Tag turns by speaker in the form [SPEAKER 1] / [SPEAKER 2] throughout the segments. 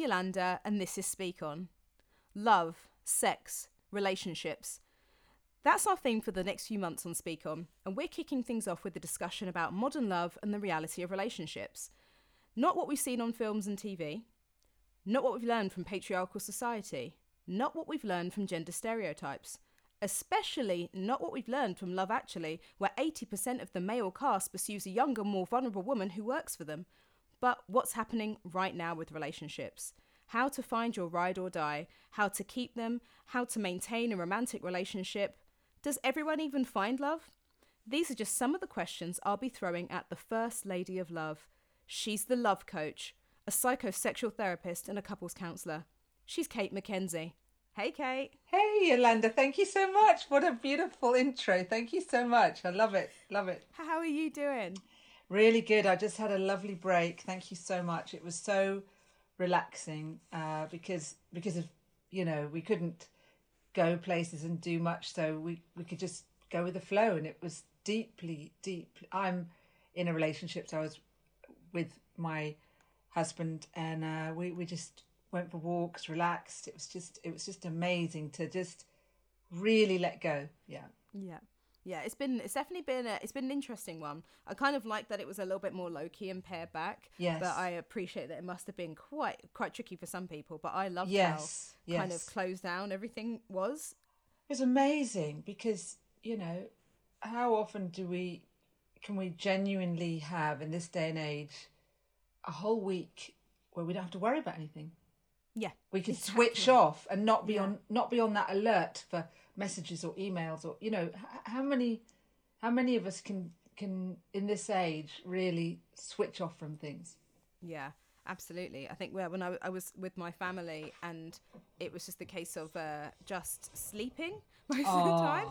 [SPEAKER 1] Yolanda, and this is Speak On. Love, sex, relationships. That's our theme for the next few months on Speak On, and we're kicking things off with a discussion about modern love and the reality of relationships. Not what we've seen on films and TV, not what we've learned from patriarchal society, not what we've learned from gender stereotypes, especially not what we've learned from Love Actually, where 80% of the male cast pursues a younger, more vulnerable woman who works for them, but what's happening right now with relationships. How to find your ride or die, how to keep them, how to maintain a romantic relationship. Does everyone even find love? These are just some of the questions I'll be throwing at the First Lady of Love. She's the love coach, a psychosexual therapist, and a couples counsellor. She's Kate McKenzie. Hey, Kate.
[SPEAKER 2] Hey, Yolanda. Thank you so much. What a beautiful intro. Thank you so much. I love it. Love it.
[SPEAKER 1] How are you doing?
[SPEAKER 2] Really good. I just had a lovely break. Thank you so much. It was so relaxing uh, because because of you know we couldn't go places and do much, so we we could just go with the flow, and it was deeply deep. I'm in a relationship, so I was with my husband, and uh, we we just went for walks, relaxed. It was just it was just amazing to just really let go. Yeah.
[SPEAKER 1] Yeah. Yeah, it's been it's definitely been a, it's been an interesting one. I kind of like that it was a little bit more low key and pared back.
[SPEAKER 2] Yes.
[SPEAKER 1] But I appreciate that it must have been quite quite tricky for some people. But I love
[SPEAKER 2] Yes,
[SPEAKER 1] how kind of closed down everything was.
[SPEAKER 2] It was amazing because you know how often do we can we genuinely have in this day and age a whole week where we don't have to worry about anything.
[SPEAKER 1] Yeah.
[SPEAKER 2] We can
[SPEAKER 1] exactly.
[SPEAKER 2] switch off and not be
[SPEAKER 1] Yeah.
[SPEAKER 2] on not be on that alert for messages or emails or you know h- how many how many of us can can in this age really switch off from things.
[SPEAKER 1] Yeah, absolutely. I think where when I, I was with my family and it was just the case of uh, just sleeping most of the time.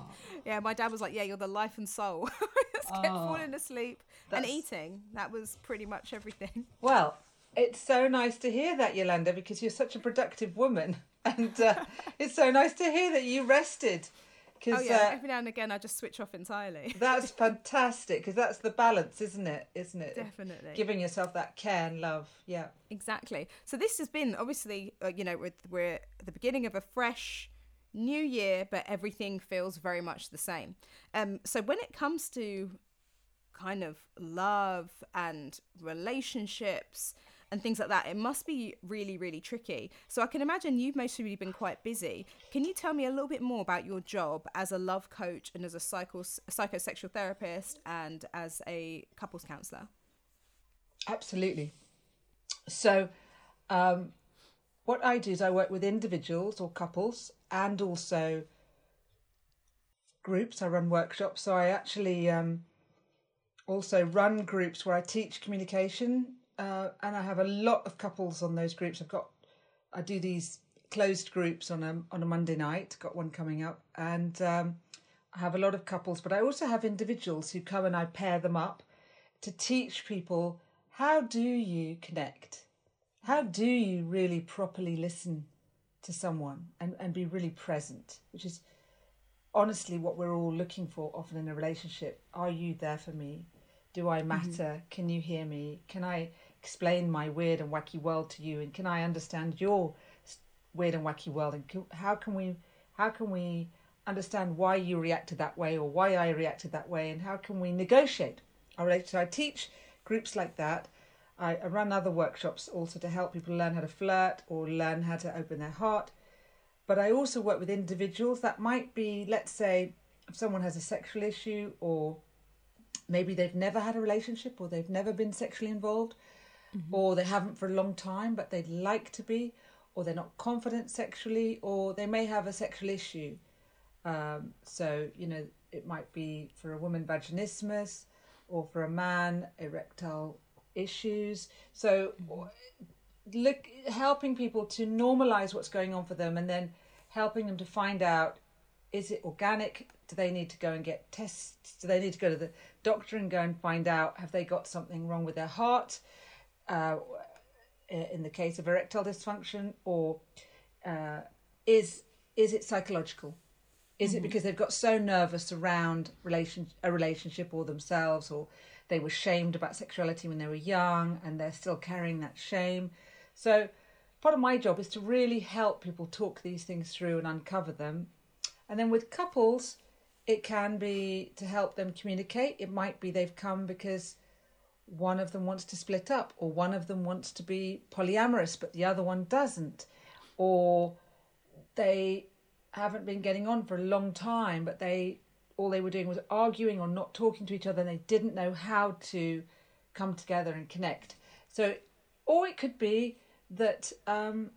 [SPEAKER 1] Yeah, my dad was like, "Yeah, you're the life and soul." just kept falling asleep and eating. That was pretty much everything.
[SPEAKER 2] Well, it's so nice to hear that, Yolanda, because you're such a productive woman, and uh, it's so nice to hear that you rested.
[SPEAKER 1] Oh
[SPEAKER 2] Because
[SPEAKER 1] yeah, every now and again I just switch off entirely.
[SPEAKER 2] that's fantastic. Because that's the balance, isn't it? Isn't it?
[SPEAKER 1] Definitely.
[SPEAKER 2] Giving yourself that care and love. Yeah.
[SPEAKER 1] Exactly. So this has been obviously, uh, you know, we're at the beginning of a fresh new year, but everything feels very much the same. Um, so when it comes to kind of love and relationships and things like that, it must be really, really tricky. So I can imagine you've mostly been quite busy. Can you tell me a little bit more about your job as a love coach and as a psycho psychosexual therapist and as a couples counselor?
[SPEAKER 2] Absolutely. So, um, what I do is I work with individuals or couples and also groups. I run workshops. So, I actually um, also run groups where I teach communication. Uh, and I have a lot of couples on those groups. I've got, I do these closed groups on a on a Monday night. Got one coming up, and um, I have a lot of couples. But I also have individuals who come and I pair them up to teach people how do you connect? How do you really properly listen to someone and, and be really present? Which is honestly what we're all looking for often in a relationship. Are you there for me? Do i matter? Can you hear me? Can i explain my weird and wacky world to you and can i understand your weird and wacky world? And how can we how can we understand why you reacted that way or why i reacted that way? And how can we negotiate? Our relationship so i teach groups like that. I, I run other workshops also to help people learn how to flirt or learn how to open their heart. But I also work with individuals that might be, let's say, if someone has a sexual issue or maybe they've never had a relationship or they've never been sexually involved or they haven't for a long time but they'd like to be or they're not confident sexually or they may have a sexual issue. Um, so, you know, it might be for a woman vaginismus or for a man erectile issues. So, look helping people to normalize what's going on for them and then helping them to find out is it organic? Do they need to go and get tests? Do they need to go to the doctor and go and find out have they got something wrong with their heart uh, in the case of erectile dysfunction or uh, is is it psychological is it because they've got so nervous around relation a relationship or themselves or they were shamed about sexuality when they were young and they're still carrying that shame so part of my job is to really help people talk these things through and uncover them. And then with couples, it can be to help them communicate. It might be they've come because one of them wants to split up, or one of them wants to be polyamorous, but the other one doesn't, or they haven't been getting on for a long time, but they all they were doing was arguing or not talking to each other, and they didn't know how to come together and connect. So, or it could be that um,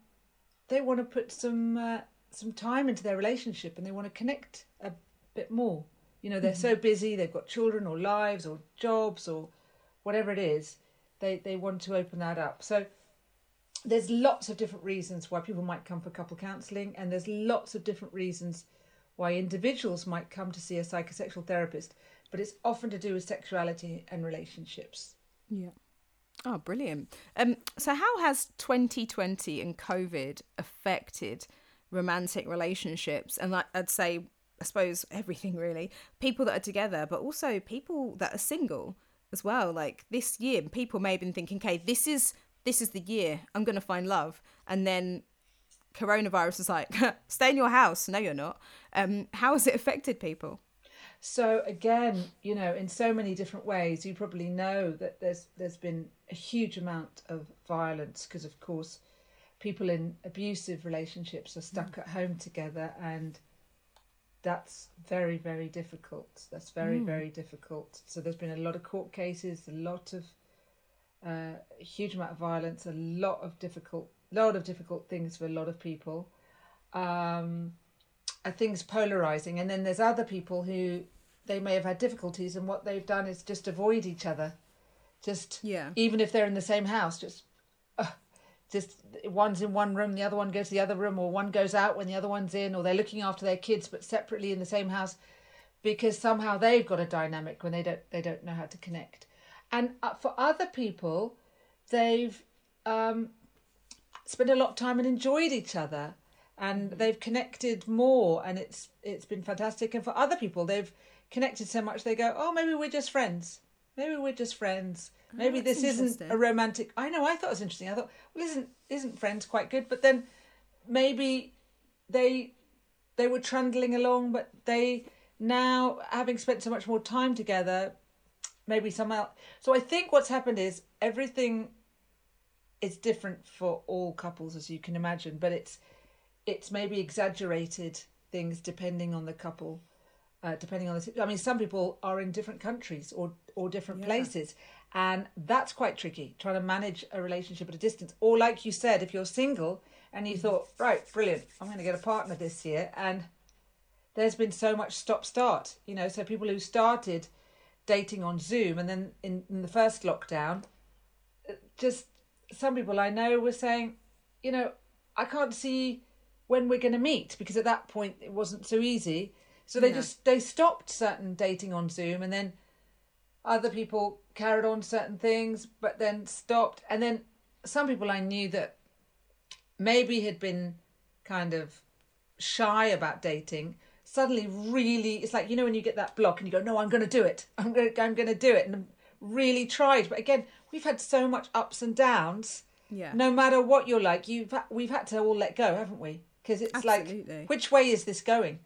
[SPEAKER 2] they want to put some uh, some time into their relationship and they want to connect a bit more. You know, they're mm-hmm. so busy, they've got children or lives or jobs or whatever it is. They they want to open that up. So there's lots of different reasons why people might come for couple counselling, and there's lots of different reasons why individuals might come to see a psychosexual therapist. But it's often to do with sexuality and relationships.
[SPEAKER 1] Yeah. Oh, brilliant. Um, so, how has 2020 and COVID affected romantic relationships? And like, I'd say, I suppose everything really. People that are together, but also people that are single as well. Like this year, people may have been thinking, "Okay, this is this is the year I'm going to find love," and then coronavirus is like, "Stay in your house." No, you're not. Um, how has it affected people?
[SPEAKER 2] So again, you know, in so many different ways, you probably know that there's there's been a huge amount of violence because, of course, people in abusive relationships are stuck mm. at home together, and that's very very difficult. That's very mm. very difficult. So there's been a lot of court cases, a lot of uh, a huge amount of violence, a lot of difficult lot of difficult things for a lot of people. Um, are things polarizing and then there's other people who they may have had difficulties and what they've done is just avoid each other just
[SPEAKER 1] yeah
[SPEAKER 2] even if they're in the same house just uh, just one's in one room the other one goes to the other room or one goes out when the other one's in or they're looking after their kids but separately in the same house because somehow they've got a dynamic when they don't they don't know how to connect. And uh, for other people they've um, spent a lot of time and enjoyed each other and they've connected more and it's it's been fantastic. And for other people they've connected so much they go oh maybe we're just friends. Maybe we're just friends maybe oh, this isn't a romantic i know i thought it was interesting i thought well isn't isn't friends quite good but then maybe they they were trundling along but they now having spent so much more time together maybe somehow so i think what's happened is everything is different for all couples as you can imagine but it's it's maybe exaggerated things depending on the couple, uh, depending on the. I mean, some people are in different countries or or different yeah. places, and that's quite tricky trying to manage a relationship at a distance. Or like you said, if you're single and you thought, right, brilliant, I'm going to get a partner this year, and there's been so much stop start, you know. So people who started dating on Zoom and then in, in the first lockdown, uh, just some people I know were saying, you know, I can't see when we're going to meet because at that point it wasn't so easy. So they just they stopped certain dating on Zoom and then other people carried on certain things but then stopped. And then some people I knew that maybe had been kind of shy about dating suddenly really it's like you know when you get that block and you go no I'm going to do it. I'm going to, I'm going to do it. And really tried. But again we've had so much ups and downs.
[SPEAKER 1] Yeah.
[SPEAKER 2] No matter what you're like you've we've had to all let go haven't we? Because it's Absolutely. like which way is this going?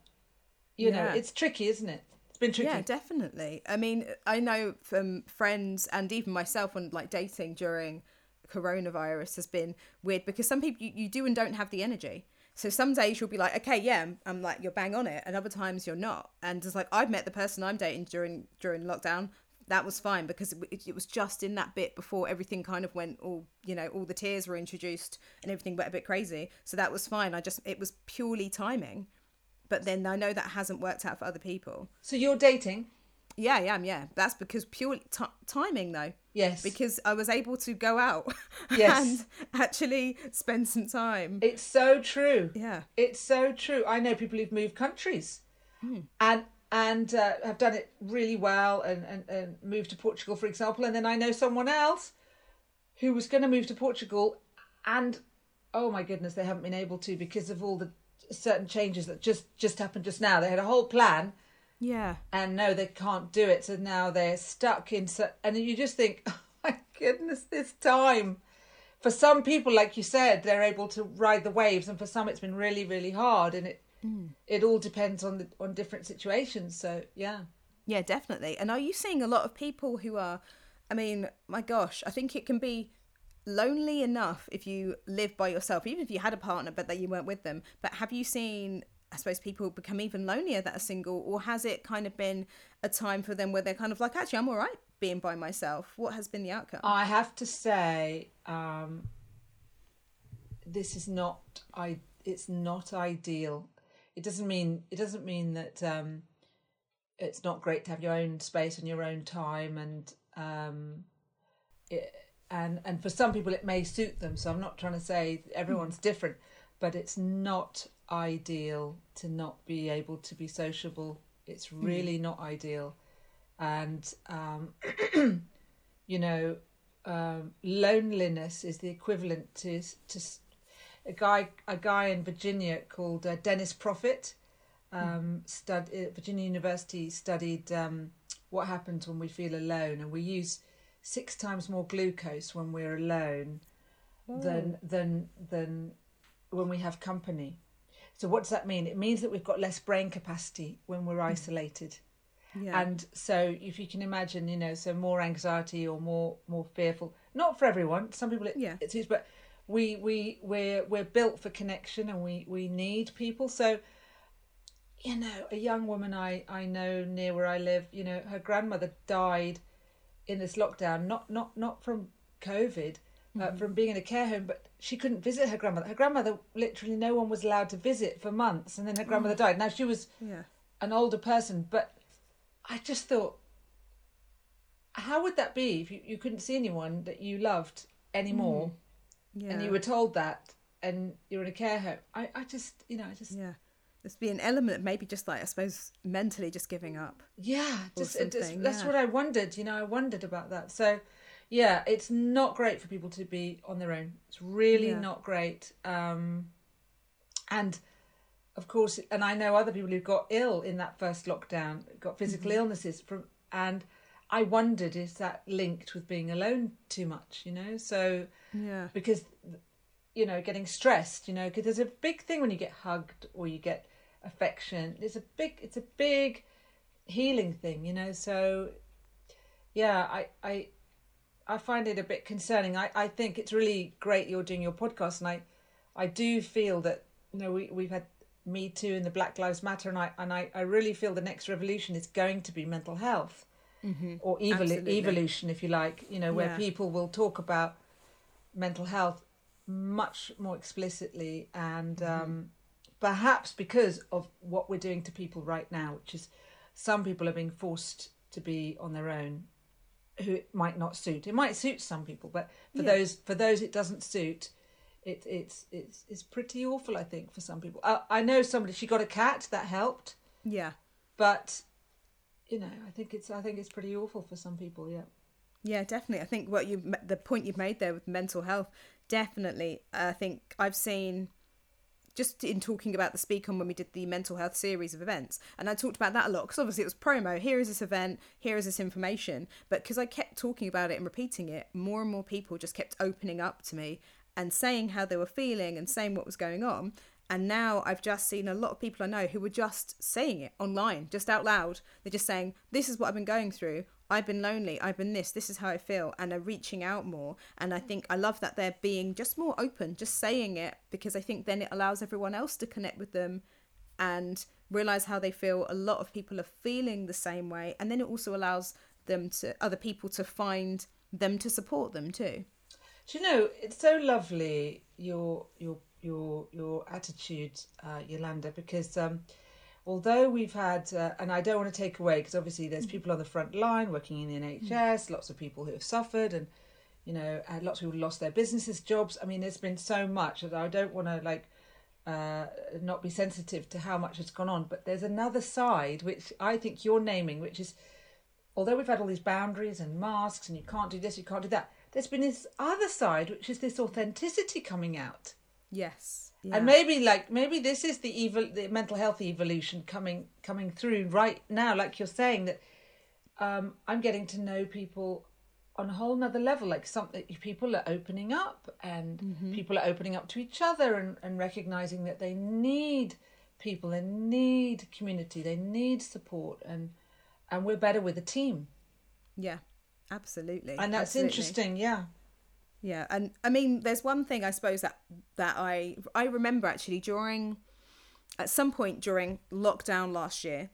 [SPEAKER 2] You yeah. know it's tricky isn't it it's been tricky.
[SPEAKER 1] Yeah definitely. I mean i know from friends and even myself when like dating during coronavirus has been weird because some people you, you do and don't have the energy. So some days you'll be like okay yeah I'm, I'm like you're bang on it and other times you're not. And it's like i've met the person i'm dating during during lockdown. That was fine because it, it, was just in that bit before everything kind of went all you know all the tiers were introduced and everything went a bit crazy. So that was fine. I just it was purely timing but then i know that hasn't worked out for other people.
[SPEAKER 2] So you're dating?
[SPEAKER 1] Yeah yeah yeah. That's because pure t- timing though.
[SPEAKER 2] Yes.
[SPEAKER 1] Because i was able to go out yes. and actually spend some time.
[SPEAKER 2] It's so true.
[SPEAKER 1] Yeah.
[SPEAKER 2] It's so true. I know people who've moved countries mm. and and uh, have done it really well and, and, and moved to Portugal, for example. And then I know someone else who was going to move to Portugal and oh my goodness, they haven't been able to because of all the certain changes that just just happened just now. They had a whole plan.
[SPEAKER 1] Yeah.
[SPEAKER 2] And no, they can't do it. So now they're stuck in. So, and you just think, oh my goodness, this time for some people, like you said, they're able to ride the waves, and for some, it's been really, really hard, and it mm. it all depends on the on different situations. So yeah,
[SPEAKER 1] Yeah, definitely. And are you seeing a lot of people who are, I mean, my gosh, I think it can be lonely enough if you live by yourself, even if you had a partner but that you weren't with them. But have you seen, I suppose, people become even lonelier that are single, or has it kind of been a time for them where they're kind of like, actually, I'm all right being by myself? What has been the outcome?
[SPEAKER 2] I have to say, um, this is not I. It's not ideal. It doesn't mean it doesn't mean that um, it's not great to have your own space and your own time, and um, it, and and for some people it may suit them. So I'm not trying to say everyone's different, but it's not ideal to not be able to be sociable. It's really not ideal, and um, you know, um, loneliness is the equivalent to to a guy a guy in Virginia called uh, Dennis Proffitt. Um, stud, Virginia University studied um, what happens when we feel alone, and we use six times more glucose when we're alone than oh. than than when we have company. So what does that mean? It means that we've got less brain capacity when we're mm. isolated.
[SPEAKER 1] yeah.
[SPEAKER 2] And so if you can imagine, you know, so more anxiety or more more fearful. Not for everyone. Some people it,
[SPEAKER 1] Yeah.
[SPEAKER 2] it suits, but we we we're we're built for connection and we we need people. So you know, a young woman I I know near where I live, you know, her grandmother died in this lockdown, not not not from COVID, uh, mm-hmm. from being in a care home, but she couldn't visit her grandmother. Her grandmother, literally, no one was allowed to visit for months, and then her grandmother mm. died. Now she was
[SPEAKER 1] yeah.
[SPEAKER 2] an older person, but I just thought, how would that be if you, you couldn't see anyone that you loved anymore,
[SPEAKER 1] Yeah.
[SPEAKER 2] and you were told that, and you're in a care home? I, I just, you know, I just, Yeah.
[SPEAKER 1] There's be an element of maybe just like, I suppose, mentally just giving up.
[SPEAKER 2] Yeah. Just it's- that's
[SPEAKER 1] yeah.
[SPEAKER 2] what I wondered. You know, I wondered about that. So, yeah, it's not great for people to be on their own. It's really
[SPEAKER 1] Yeah.
[SPEAKER 2] not great. Um, and of course, and I know other people who got ill in that first lockdown, got physical
[SPEAKER 1] Mm-hmm.
[SPEAKER 2] illnesses from, and I wondered is that linked with being alone too much? You know, so
[SPEAKER 1] Yeah.
[SPEAKER 2] because you know getting stressed you know because there's a big thing when you get hugged or you get affection. It's a big it's a big healing thing you know so yeah i i i find it a bit concerning. I i think it's really great you're doing your podcast and i i do feel that you know we, we've had me too and the black lives matter and i and i, I really feel the next revolution is going to be mental health. Or evolu- evolution if you like you know where
[SPEAKER 1] Yeah.
[SPEAKER 2] people will talk about mental health much more explicitly and um, perhaps because of what we're doing to people right now which is some people are being forced to be on their own who it might not suit it might suit some people but for
[SPEAKER 1] Yeah.
[SPEAKER 2] those for those it doesn't suit it, it's it's it's pretty awful i think for some people I, I know somebody she got a cat that helped
[SPEAKER 1] Yeah.
[SPEAKER 2] but you know i think it's i think it's pretty awful for some people yeah
[SPEAKER 1] Yeah, definitely. I think what you the point you've made there with mental health, definitely. I think I've seen just in talking about the speak on when we did the mental health series of events, and I talked about that a lot because obviously it was promo. Here is this event. Here is this information. But because I kept talking about it and repeating it, more and more people just kept opening up to me and saying how they were feeling and saying what was going on. And now I've just seen a lot of people I know who were just saying it online, just out loud. They're just saying, This is what I've been going through. I've been lonely. I've been this. This is how I feel. And are reaching out more. And I think I love that they're being just more open, just saying it, because I think then it allows everyone else to connect with them and realize how they feel. A lot of people are feeling the same way. And then it also allows them to, other people to find them to support them too.
[SPEAKER 2] Do you know it's so lovely your your your your attitude, uh, Yolanda, because um, although we've had, uh, and I don't want to take away because obviously there's people on the front line working in the NHS, lots of people who have suffered, and you know, lots of people lost their businesses, jobs. I mean, there's been so much that I don't want to like uh, not be sensitive to how much has gone on. But there's another side which I think you're naming, which is although we've had all these boundaries and masks and you can't do this, you can't do that, there's been this other side, which is this authenticity coming out.
[SPEAKER 1] Yes.
[SPEAKER 2] And maybe like maybe this is the evil the mental health evolution coming coming through right now, like you're saying that um, I'm getting to know people on a whole nother level. Like something people are opening up and
[SPEAKER 1] Mm-hmm.
[SPEAKER 2] people are opening up to each other and, and recognizing that they need people. They need community. They need support. And and we're better with a team.
[SPEAKER 1] Yeah, absolutely.
[SPEAKER 2] and that's
[SPEAKER 1] absolutely.
[SPEAKER 2] interesting. Yeah
[SPEAKER 1] Yeah, and I mean, there's one thing I suppose that that I I remember actually during at some point during lockdown last year,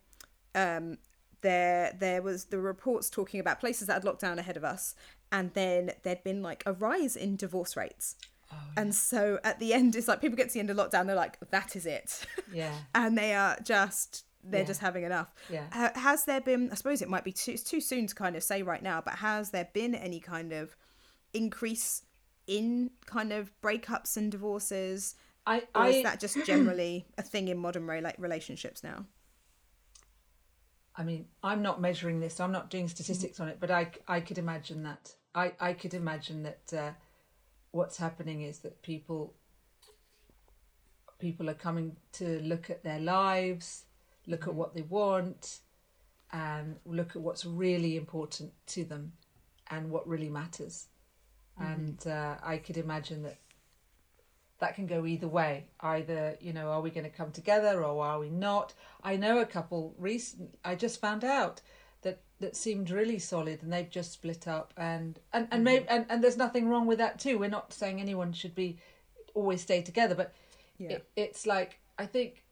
[SPEAKER 1] um, there there was the reports talking about places that had locked down ahead of us, and then there'd been like a rise in divorce rates. And so at the end, it's like people get to the end of lockdown, they're like, "That is it,"
[SPEAKER 2] yeah
[SPEAKER 1] and they are just they're
[SPEAKER 2] Yeah.
[SPEAKER 1] just having enough.
[SPEAKER 2] Yeah.
[SPEAKER 1] Ha- Has there been? I suppose it might be too it's too soon to kind of say right now, but has there been any kind of increase in kind of breakups and divorces,
[SPEAKER 2] i
[SPEAKER 1] is that just generally a thing in modern rela- relationships now?
[SPEAKER 2] I mean, I'm not measuring this. I'm not doing statistics on it, but I, I could imagine that. I, I could imagine that uh, what's happening is that people people are coming to look at their lives, look at what they want, and look at what's really important to them, and what really matters. Mm-hmm. And uh, I could imagine that that can go either way. Either, you know, are we going to come together or are we not? I know a couple recent I just found out that that seemed really solid and they've just split up and and and mm-hmm. maybe and, and there's nothing wrong with that too. We're not saying anyone should be always stay together, but
[SPEAKER 1] Yeah.
[SPEAKER 2] it, it's like I think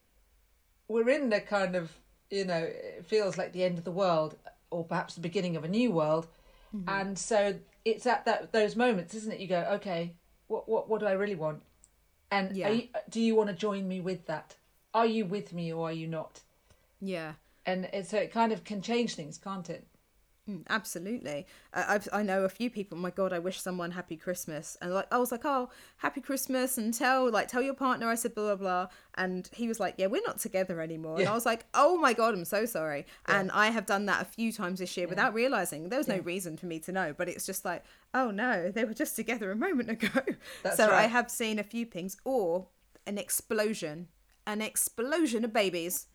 [SPEAKER 2] we're in the kind of, you know, it feels like the end of the world or perhaps the beginning of a new world. Mm-hmm. And so it's at that those moments, isn't it? You go, okay, what what what do I really want? And
[SPEAKER 1] Yeah.
[SPEAKER 2] you, do you want to join me with that? Are you with me or are you not?
[SPEAKER 1] Yeah.
[SPEAKER 2] And so it kind of can change things, can't it?
[SPEAKER 1] Mm, Absolutely, uh, I've, I know a few people. My God, I wish someone happy Christmas, and like I was like, oh, happy Christmas, and tell like tell your partner. I said blah blah blah, and he was like, yeah, we're not together anymore. And I was like, oh my God, I'm so sorry. And I have done that a few times this year without realizing. There was no reason for me to know, but it's just like, oh no, they were just together a moment ago.
[SPEAKER 2] That's
[SPEAKER 1] so I have seen a few things, or an explosion, an explosion of babies.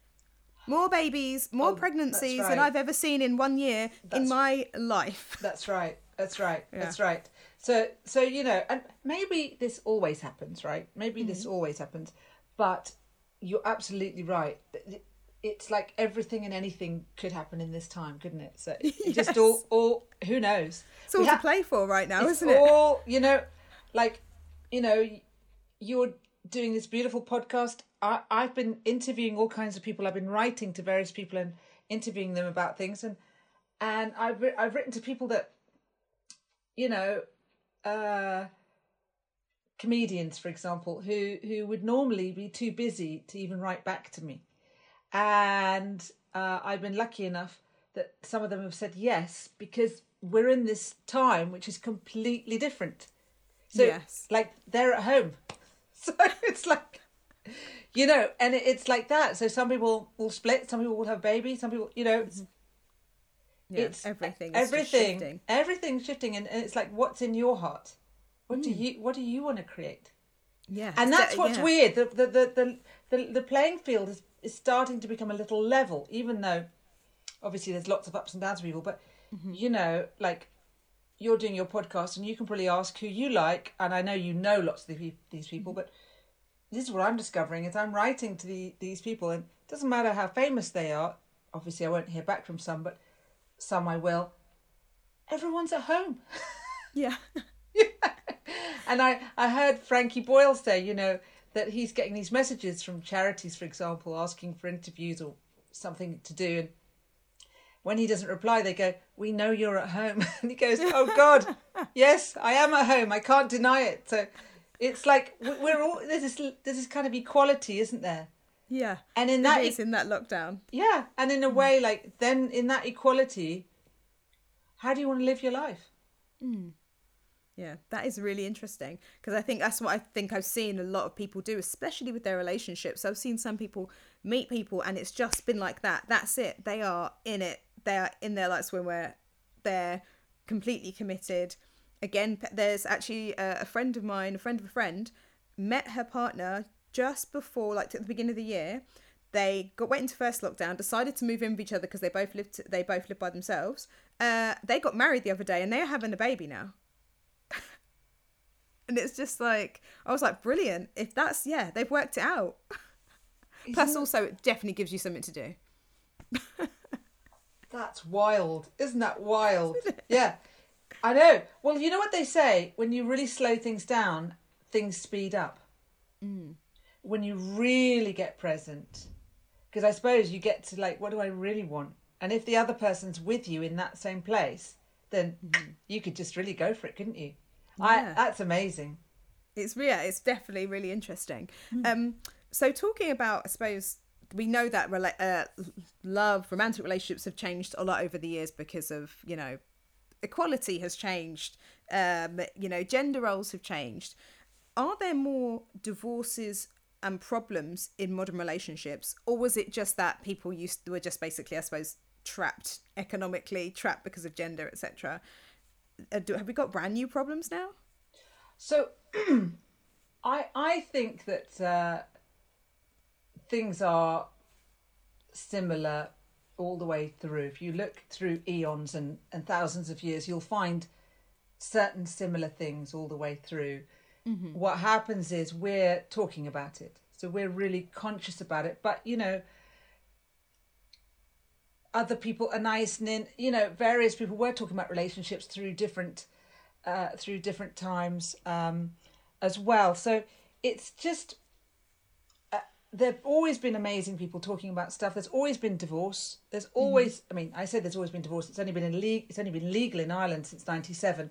[SPEAKER 1] More babies, more
[SPEAKER 2] Oh, that's
[SPEAKER 1] pregnancies than. I've ever seen in one year in my life.
[SPEAKER 2] That's right. That's right.
[SPEAKER 1] Yeah.
[SPEAKER 2] That's right. So so you know, and maybe this always happens, right? Maybe
[SPEAKER 1] Mm-hmm.
[SPEAKER 2] this always happens, but you're absolutely right. It's like everything and anything could happen in this time, couldn't it? So it
[SPEAKER 1] Yes.
[SPEAKER 2] just all all who knows?
[SPEAKER 1] It's all
[SPEAKER 2] We
[SPEAKER 1] to
[SPEAKER 2] ha-
[SPEAKER 1] play for right now, isn't it?
[SPEAKER 2] all you know like you know you're doing this beautiful podcast I, i've been interviewing all kinds of people. I've been writing to various people and interviewing them about things. And and i've, I've written to people that you know uh comedians for example who who would normally be too busy to even write back to me. And uh, i've been lucky enough that some of them have said yes because we're in this time which is completely different. So
[SPEAKER 1] Yes.
[SPEAKER 2] like they're at home. So it's like you know and it, it's like that so some people will split some people will have babies some people you know it's
[SPEAKER 1] Yeah,
[SPEAKER 2] it's
[SPEAKER 1] everything.
[SPEAKER 2] Everything
[SPEAKER 1] shifting.
[SPEAKER 2] everything's shifting and, and it's like what's in your heart what do you what do you want to create
[SPEAKER 1] Yeah,
[SPEAKER 2] and that's what's
[SPEAKER 1] yeah.
[SPEAKER 2] weird the the, the the the the playing field is is starting to become a little level even though obviously there's lots of ups and downs for people but
[SPEAKER 1] Mm-hmm.
[SPEAKER 2] you know like you're doing your podcast and you can probably ask who you like and i know you know lots of the, these people
[SPEAKER 1] Mm-hmm.
[SPEAKER 2] but this is what i'm discovering is i'm writing to the, these people and it doesn't matter how famous they are obviously i won't hear back from some but some i will everyone's at home
[SPEAKER 1] Yeah,
[SPEAKER 2] and I, I heard Frankie Boyle say, you know, that he's getting these messages from charities, for example, asking for interviews or something to do. And when he doesn't reply, they go, We know you're at home. And he goes, Oh, God, yes, I am at home. I can't deny it. So it's like we- we're all, there's this, there's this kind of equality, isn't there?
[SPEAKER 1] yeah.
[SPEAKER 2] And in
[SPEAKER 1] That is in that lockdown.
[SPEAKER 2] yeah, and in a mm. way, like, then in that equality, how do you want to live your life? Mm.
[SPEAKER 1] Yeah, that is really interesting because I think that's what I think I've seen a lot of people do, especially with their relationships. I've seen some people meet people and it's just been like that. That's it. They are in it. They are in there like swimwear. They're completely committed. Again, there's actually a, a friend of mine, a friend of a friend, met her partner just before, like at the beginning of the year. They got went into first lockdown, decided to move in with each other because they both lived. They both lived by themselves. Uh, they got married the other day, and they're having a baby now. and it's just like I was like, brilliant. If that's yeah, they've worked it out. Plus,
[SPEAKER 2] Isn't
[SPEAKER 1] also, it definitely gives you something to do.
[SPEAKER 2] That's wild. Isn't that wild? Yeah. I know. Well, you know what they say? When you really slow things down, things speed up. When you really get present. Because I suppose you get to, like, what do I really want? And if the other person's with you in that same place, then you could just really go for it, couldn't you? I, that's amazing.
[SPEAKER 1] It's yeah, it's definitely really interesting. Um, so talking about, I suppose we know that rela- uh, love, romantic relationships have changed a lot over the years because of you know equality has changed. Um, you know, gender roles have changed. Are there more divorces and problems in modern relationships, or was it just that people used were just basically, I suppose, trapped economically, trapped because of gender, etc. Uh, have we got brand new problems now?
[SPEAKER 2] So, I I think that uh, things are similar all the way through. If you look through eons and, and thousands of years, you'll find certain similar things all the way through. What happens is we're talking about it, so we're really conscious about it. But you know, other people are nice, and in you know, various people were talking about relationships through different uh, through different times um, as well. So it's just there've always been amazing people talking about stuff. There's always been divorce. There's mm-hmm. always, I mean, I say there's always been divorce. It's only been in league. It's only been legal in Ireland since '97.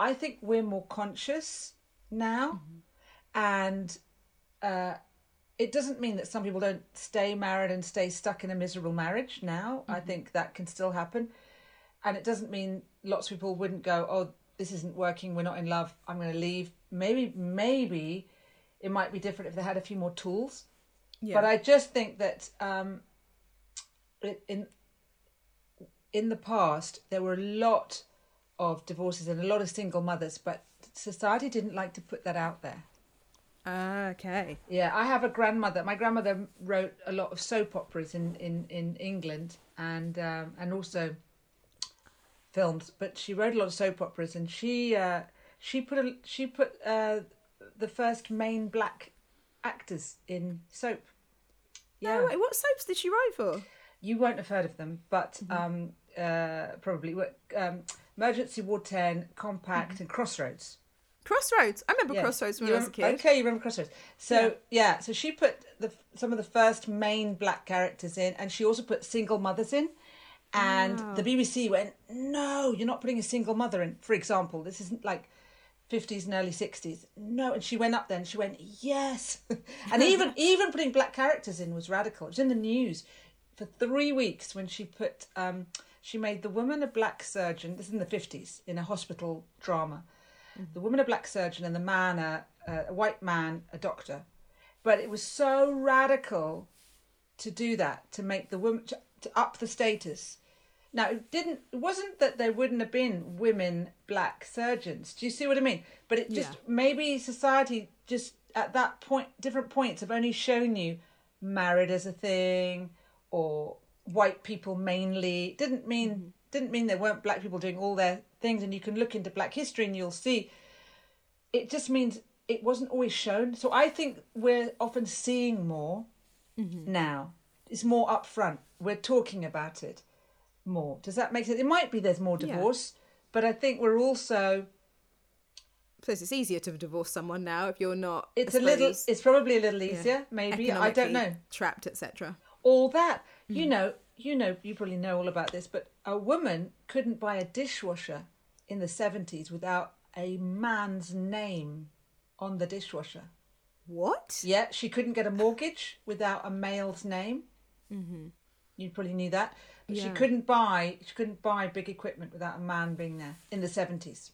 [SPEAKER 2] I think we're more conscious now, mm-hmm. and uh, it doesn't mean that some people don't stay married and stay stuck in a miserable marriage. Now, I mm-hmm. think that can still happen, and it doesn't mean lots of people wouldn't go, "Oh, this isn't working. We're not in love. I'm going to leave." Maybe, maybe it might be different if they had a few more tools.
[SPEAKER 1] Yeah.
[SPEAKER 2] But I just think that um, in in the past there were a lot of divorces and a lot of single mothers, but society didn't like to put that out there.
[SPEAKER 1] Ah, okay.
[SPEAKER 2] Yeah, I have a grandmother. My grandmother wrote a lot of soap operas in in in England and um, and also films. But she wrote a lot of soap operas, and she uh, she put a, she put uh, the first main black actors in soap. Yeah,
[SPEAKER 1] Oh, wait, what soaps did she write for?
[SPEAKER 2] you won't have heard of them, but um, uh, probably um, Emergency Ward Ten, Compact, and Crossroads.
[SPEAKER 1] Crossroads. I remember
[SPEAKER 2] Yeah.
[SPEAKER 1] Crossroads when
[SPEAKER 2] You
[SPEAKER 1] I was a kid.
[SPEAKER 2] Okay, you remember Crossroads. So
[SPEAKER 1] Yeah.
[SPEAKER 2] so she put the some of the first main black characters in, and she also put single mothers in. And
[SPEAKER 1] Ah.
[SPEAKER 2] the BBC went, no, you're not putting a single mother in. For example, this isn't like 50s and early 60s. No, and she went up there and she went, yes. and even even putting black characters in was radical. It was in the news for three weeks when she put um, she made the woman a black surgeon. This is in the 50s in a hospital drama the woman a black surgeon and the man a, a white man a doctor but it was so radical to do that to make the woman to, to up the status now it didn't it wasn't that there wouldn't have been women black surgeons. Do you see what i mean? But it just
[SPEAKER 1] Yeah.
[SPEAKER 2] maybe society just at that point different points have only shown you married as a thing or white people mainly. Didn't mean mm-hmm. didn't mean there weren't black people doing all their things and you can look into black history and you'll see. It just means it wasn't always shown. So i think we're often seeing more mm-hmm. now. It's more upfront. We're talking about it more does that make sense it might be there's more
[SPEAKER 1] Yeah.
[SPEAKER 2] divorce but i think we're also
[SPEAKER 1] suppose it's easier to divorce someone now if you're not.
[SPEAKER 2] it's a little it's probably a little
[SPEAKER 1] yeah,
[SPEAKER 2] easier maybe i don't know
[SPEAKER 1] Trapped, etc.
[SPEAKER 2] all that. You know, you know, you probably know all about this, but a woman couldn't buy a dishwasher in the 70s without a man's name on the dishwasher.
[SPEAKER 1] What?
[SPEAKER 2] Yeah, she couldn't get a mortgage without a male's name. Mm-hmm. You probably knew that. But she couldn't buy she couldn't buy big equipment without a man being there in the 70s.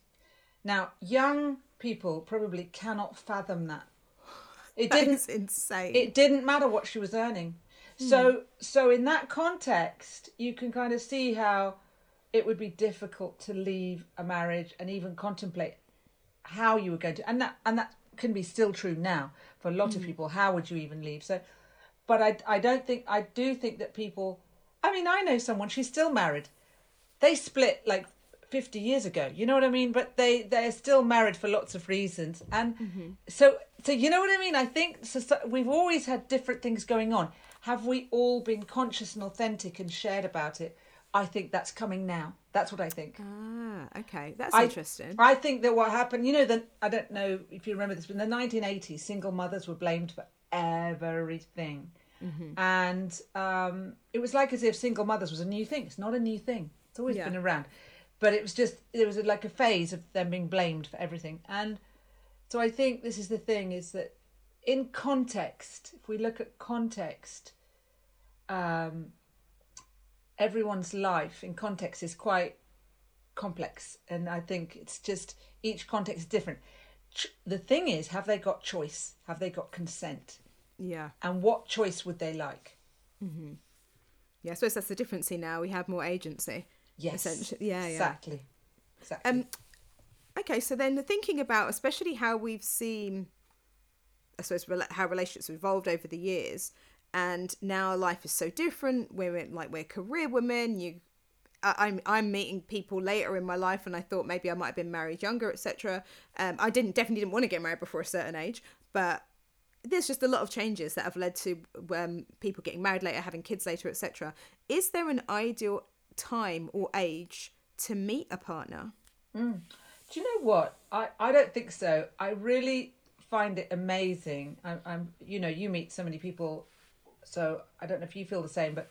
[SPEAKER 2] Now, young people probably cannot fathom that. It
[SPEAKER 1] That
[SPEAKER 2] didn't
[SPEAKER 1] insane.
[SPEAKER 2] it didn't matter what she was earning. Hmm. So so in that context, you can kind of see how it would be difficult to leave a marriage and even contemplate how you were going to and that and that can be still true now for a lot of hmm. people. How would you even leave? So but I I don't think I do think that people. I mean, I know someone. She's still married. They split like 50 years ago you know what i mean but they they're still married for lots of reasons and mm-hmm. so so you know what i mean i think so, so we've always had different things going on have we all been conscious and authentic and shared about it i think that's coming now that's what i think
[SPEAKER 1] ah okay that's
[SPEAKER 2] I,
[SPEAKER 1] interesting
[SPEAKER 2] i think that what happened you know that i don't know if you remember this but in the 1980s single mothers were blamed for everything. Mm-hmm. and um, it was like as if single mothers was a new thing. It's not a new thing. It's always yeah. been around. But it was just there was like a phase of them being blamed for everything. And so i think this is the thing is that in context if we look at context um, everyone's life in context is quite complex. And i think it's just each context is different. The thing is have they got choice? Have they got consent
[SPEAKER 1] yeah
[SPEAKER 2] and what choice would they like
[SPEAKER 1] mm-hmm. yeah i suppose that's the difference here now we have more agency
[SPEAKER 2] Yes.
[SPEAKER 1] Essentially. Yeah, yeah.
[SPEAKER 2] Exactly. Exactly.
[SPEAKER 1] Um, okay, so then thinking about especially how we've seen, I suppose, how relationships have evolved over the years, and now life is so different. We're like we're career women. You, I, I'm I'm meeting people later in my life, and I thought maybe I might have been married younger, etc. Um, I didn't definitely didn't want to get married before a certain age, but there's just a lot of changes that have led to um, people getting married later, having kids later, etc. Is there an ideal time or age to meet a partner?
[SPEAKER 2] Mm. Do you know what? I, I don't think so. I really find it amazing. I'm, I'm, you know, you meet so many people, so I don't know if you feel the same, but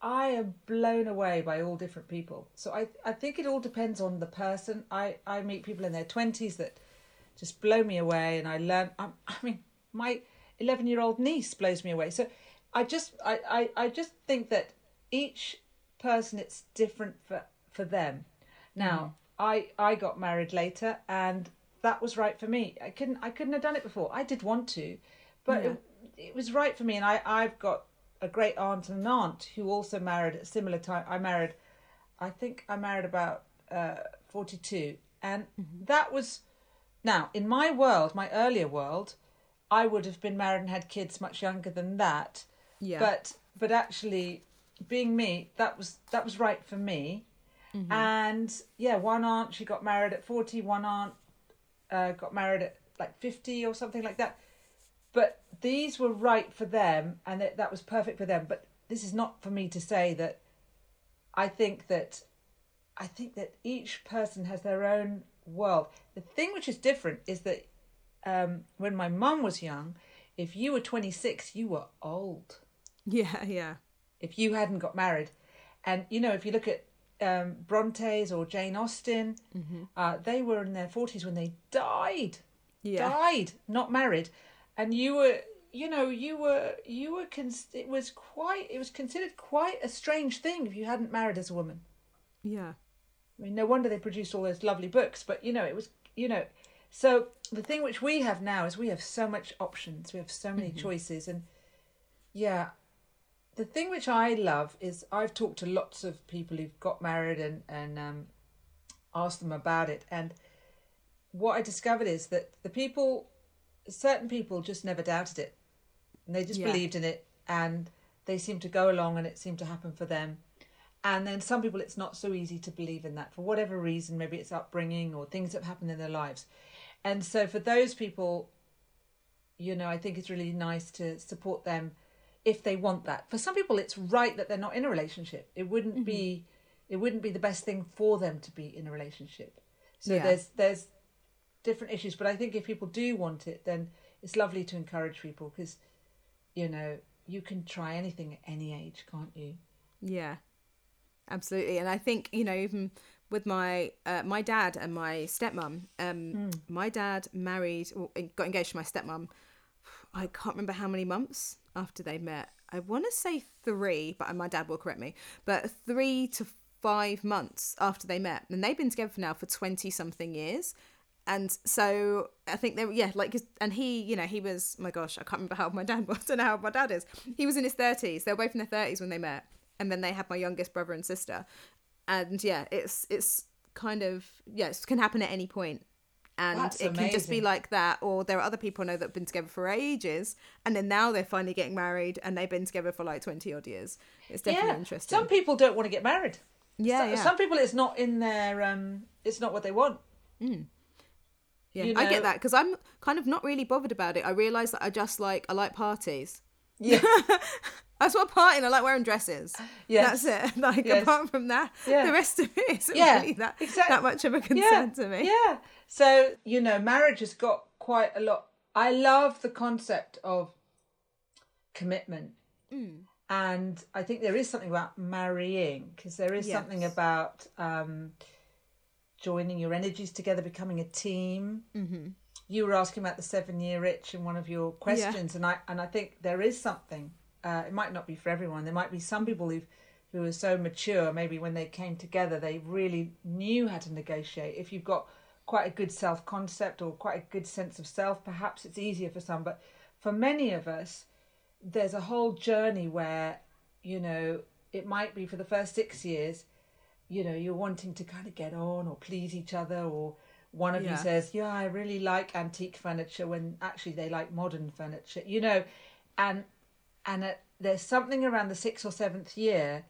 [SPEAKER 2] I am blown away by all different people. So I, I think it all depends on the person. I, I meet people in their 20s that just blow me away, and I learn. I, I mean, my 11 year old niece blows me away. So I just, I, I, I just think that each person it's different for for them now mm. i i got married later and that was right for me i couldn't i couldn't have done it before i did want to but yeah. it, it was right for me and i i've got a great aunt and an aunt who also married at a similar time i married i think i married about uh, 42 and mm-hmm. that was now in my world my earlier world i would have been married and had kids much younger than that yeah but but actually being me, that was that was right for me. Mm-hmm. And yeah, one aunt she got married at forty. One aunt uh, got married at like fifty or something like that. But these were right for them, and it, that was perfect for them. But this is not for me to say that. I think that, I think that each person has their own world. The thing which is different is that um, when my mum was young, if you were twenty six, you were old.
[SPEAKER 1] Yeah, yeah
[SPEAKER 2] if you hadn't got married. And you know, if you look at um, Bronte's or Jane Austen, mm-hmm. uh, they were in their forties when they died. Yeah. Died, not married, and you were, you know, you were, you were. Cons- it was quite. It was considered quite a strange thing if you hadn't married as a woman.
[SPEAKER 1] Yeah.
[SPEAKER 2] I mean, no wonder they produced all those lovely books. But you know, it was, you know, so the thing which we have now is we have so much options. We have so many mm-hmm. choices, and yeah, the thing which I love is I've talked to lots of people who've got married and and um, asked them about it, and what I discovered is that the people, certain people, just never doubted it, and they just yeah. believed in it, and they seemed to go along, and it seemed to happen for them. And then some people, it's not so easy to believe in that for whatever reason. Maybe it's upbringing or things that have happened in their lives. And so for those people, you know, I think it's really nice to support them if they want that. For some people, it's right that they're not in a relationship. It wouldn't mm-hmm. be, it wouldn't be the best thing for them to be in a relationship. So yeah. there's there's different issues, but I think if people do want it, then it's lovely to encourage people because, you know, you can try anything at any age, can't you?
[SPEAKER 1] Yeah, absolutely. And I think you know even with my uh, my dad and my stepmom. Um, mm. My dad married or got engaged to my stepmom. I can't remember how many months after they met. I want to say three, but my dad will correct me. But three to five months after they met, and they've been together for now for twenty something years. And so I think they were, yeah, like, and he, you know, he was, my gosh, I can't remember how my dad was. I don't know how my dad is. He was in his 30s. They were both in their 30s when they met. And then they had my youngest brother and sister. And yeah, it's, it's kind of, yeah, it can happen at any point and
[SPEAKER 2] That's
[SPEAKER 1] it can just be like that or there are other people I know that have been together for ages and then now they're finally getting married and they've been together for like 20 odd years it's definitely
[SPEAKER 2] yeah.
[SPEAKER 1] interesting
[SPEAKER 2] Some people don't want to get married.
[SPEAKER 1] yeah
[SPEAKER 2] So-
[SPEAKER 1] yeah
[SPEAKER 2] Some people, it's not in their. Um, it's not what they want.
[SPEAKER 1] yeah
[SPEAKER 2] you
[SPEAKER 1] i get that because i'm kind of not really bothered about it i realize that i just like i like parties
[SPEAKER 2] Yeah.
[SPEAKER 1] that's what partying i like wearing dresses
[SPEAKER 2] Yes.
[SPEAKER 1] that's it like
[SPEAKER 2] Yes.
[SPEAKER 1] apart from that
[SPEAKER 2] Yeah.
[SPEAKER 1] the rest of it isn't
[SPEAKER 2] Yeah,
[SPEAKER 1] really that,
[SPEAKER 2] exact-
[SPEAKER 1] that much of a
[SPEAKER 2] yeah.
[SPEAKER 1] concern to me
[SPEAKER 2] Yeah. So you know, marriage has got quite a lot. I love the concept of commitment,
[SPEAKER 1] Mm.
[SPEAKER 2] and I think there is something about marrying because there is something about um, joining your energies together, becoming a team. Mm-hmm. You were asking about the seven-year itch in one of your questions, and I and I think there is something. Uh, it might not be for everyone. There might be some people who who are so mature. Maybe when they came together, they really knew how to negotiate. If you've got quite a good self concept or quite a good sense of self, perhaps it's easier for some. But for many of us, there's a whole journey where you know it might be for the first six years you know you're wanting to kind of get on or please each other or one of you says yeah i really like antique furniture when actually they like modern furniture you know and and uh, there's something around the sixth or seventh year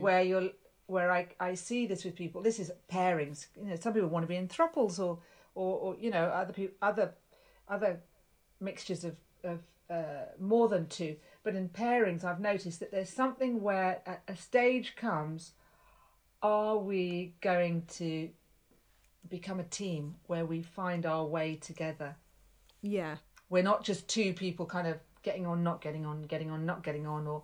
[SPEAKER 2] where you're where I, I see this with people this is pairings you know some people want to be in thruples or or, or you know other people other other mixtures of, of uh, more than two. But in pairings, I've noticed that there's something where a, a stage comes are we going to become a team where we find our way together?
[SPEAKER 1] yeah
[SPEAKER 2] We're not just two people kind of getting on, not getting on, getting on, not getting on, or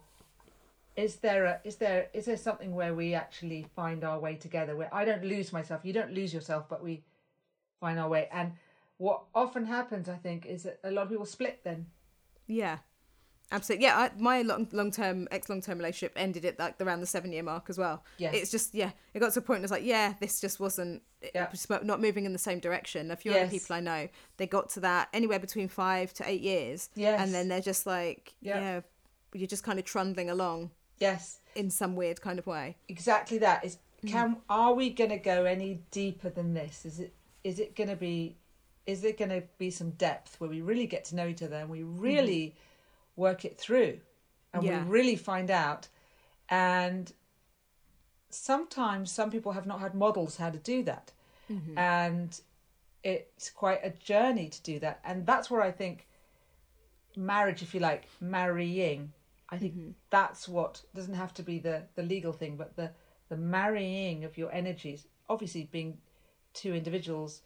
[SPEAKER 2] is there a is there is there something where we actually find our way together where I don't lose myself, you don't lose yourself, but we find our way. And what often happens, I think, is that a lot of people split then.
[SPEAKER 1] Yeah, absolutely. Yeah, I, my long long term ex long term relationship ended at like around the seven year mark as well.
[SPEAKER 2] Yeah.
[SPEAKER 1] it's just yeah, it got to a point. It was like yeah, this just wasn't it
[SPEAKER 2] Yeah.
[SPEAKER 1] was not moving in the same direction. A few
[SPEAKER 2] Yes.
[SPEAKER 1] other people I know, they got to that anywhere between five to eight years.
[SPEAKER 2] Yes.
[SPEAKER 1] and then they're just like
[SPEAKER 2] Yeah.
[SPEAKER 1] yeah, you're just kind of trundling along
[SPEAKER 2] Yes,
[SPEAKER 1] in some weird kind of way.
[SPEAKER 2] exactly that. Is mm. can are we going to go any deeper than this? Is it is it going to be is it going to be some depth where we really get to know each other and we mm-hmm. really work it through and
[SPEAKER 1] Yeah.
[SPEAKER 2] we really find out. And sometimes some people have not had models how to do that. Mm-hmm. And it's quite a journey to do that. And that's where i think marriage if you like marrying i think mm-hmm. that's what doesn't have to be the the legal thing but the the marrying of your energies obviously being two individuals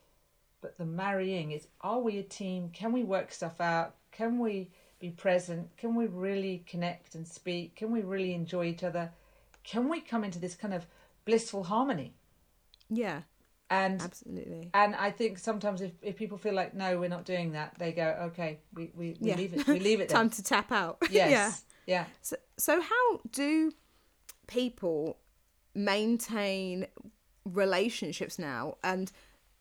[SPEAKER 2] but the marrying is are we a team? Can we work stuff out? Can we be present can we really connect and speak can we really enjoy each other can we come into this kind of blissful harmony
[SPEAKER 1] Yeah,
[SPEAKER 2] and
[SPEAKER 1] absolutely.
[SPEAKER 2] and I think sometimes if, if people feel like no, we're not doing that, they go, okay, we, we, we
[SPEAKER 1] Yeah.
[SPEAKER 2] leave it. We leave it.
[SPEAKER 1] Time to tap out.
[SPEAKER 2] Yes.
[SPEAKER 1] yeah.
[SPEAKER 2] Yeah.
[SPEAKER 1] So, so how do people maintain relationships now? And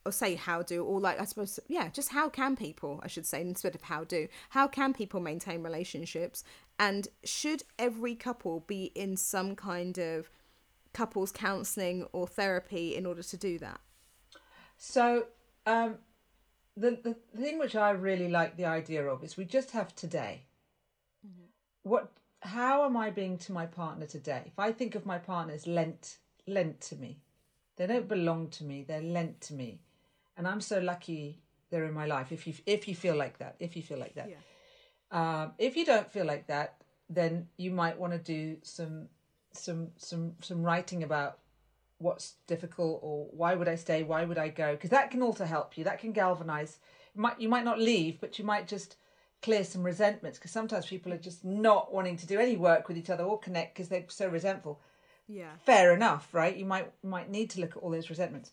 [SPEAKER 1] or say how do or like I suppose yeah, just how can people I should say instead of how do how can people maintain relationships? And should every couple be in some kind of couples counselling or therapy in order to do that?
[SPEAKER 2] So um, the the thing which I really like the idea of is we just have today. What? How am I being to my partner today? If I think of my partner as lent lent to me, they don't belong to me. They're lent to me, and I'm so lucky they're in my life. If you if you feel like that, if you feel like that.
[SPEAKER 1] Yeah.
[SPEAKER 2] Um, if you don't feel like that, then you might want to do some some some some writing about what's difficult or why would I stay, why would I go? Because that can also help you. That can galvanize. You might you might not leave, but you might just clear some resentments. Because sometimes people are just not wanting to do any work with each other or connect because they're so resentful.
[SPEAKER 1] Yeah.
[SPEAKER 2] Fair enough, right? You might might need to look at all those resentments.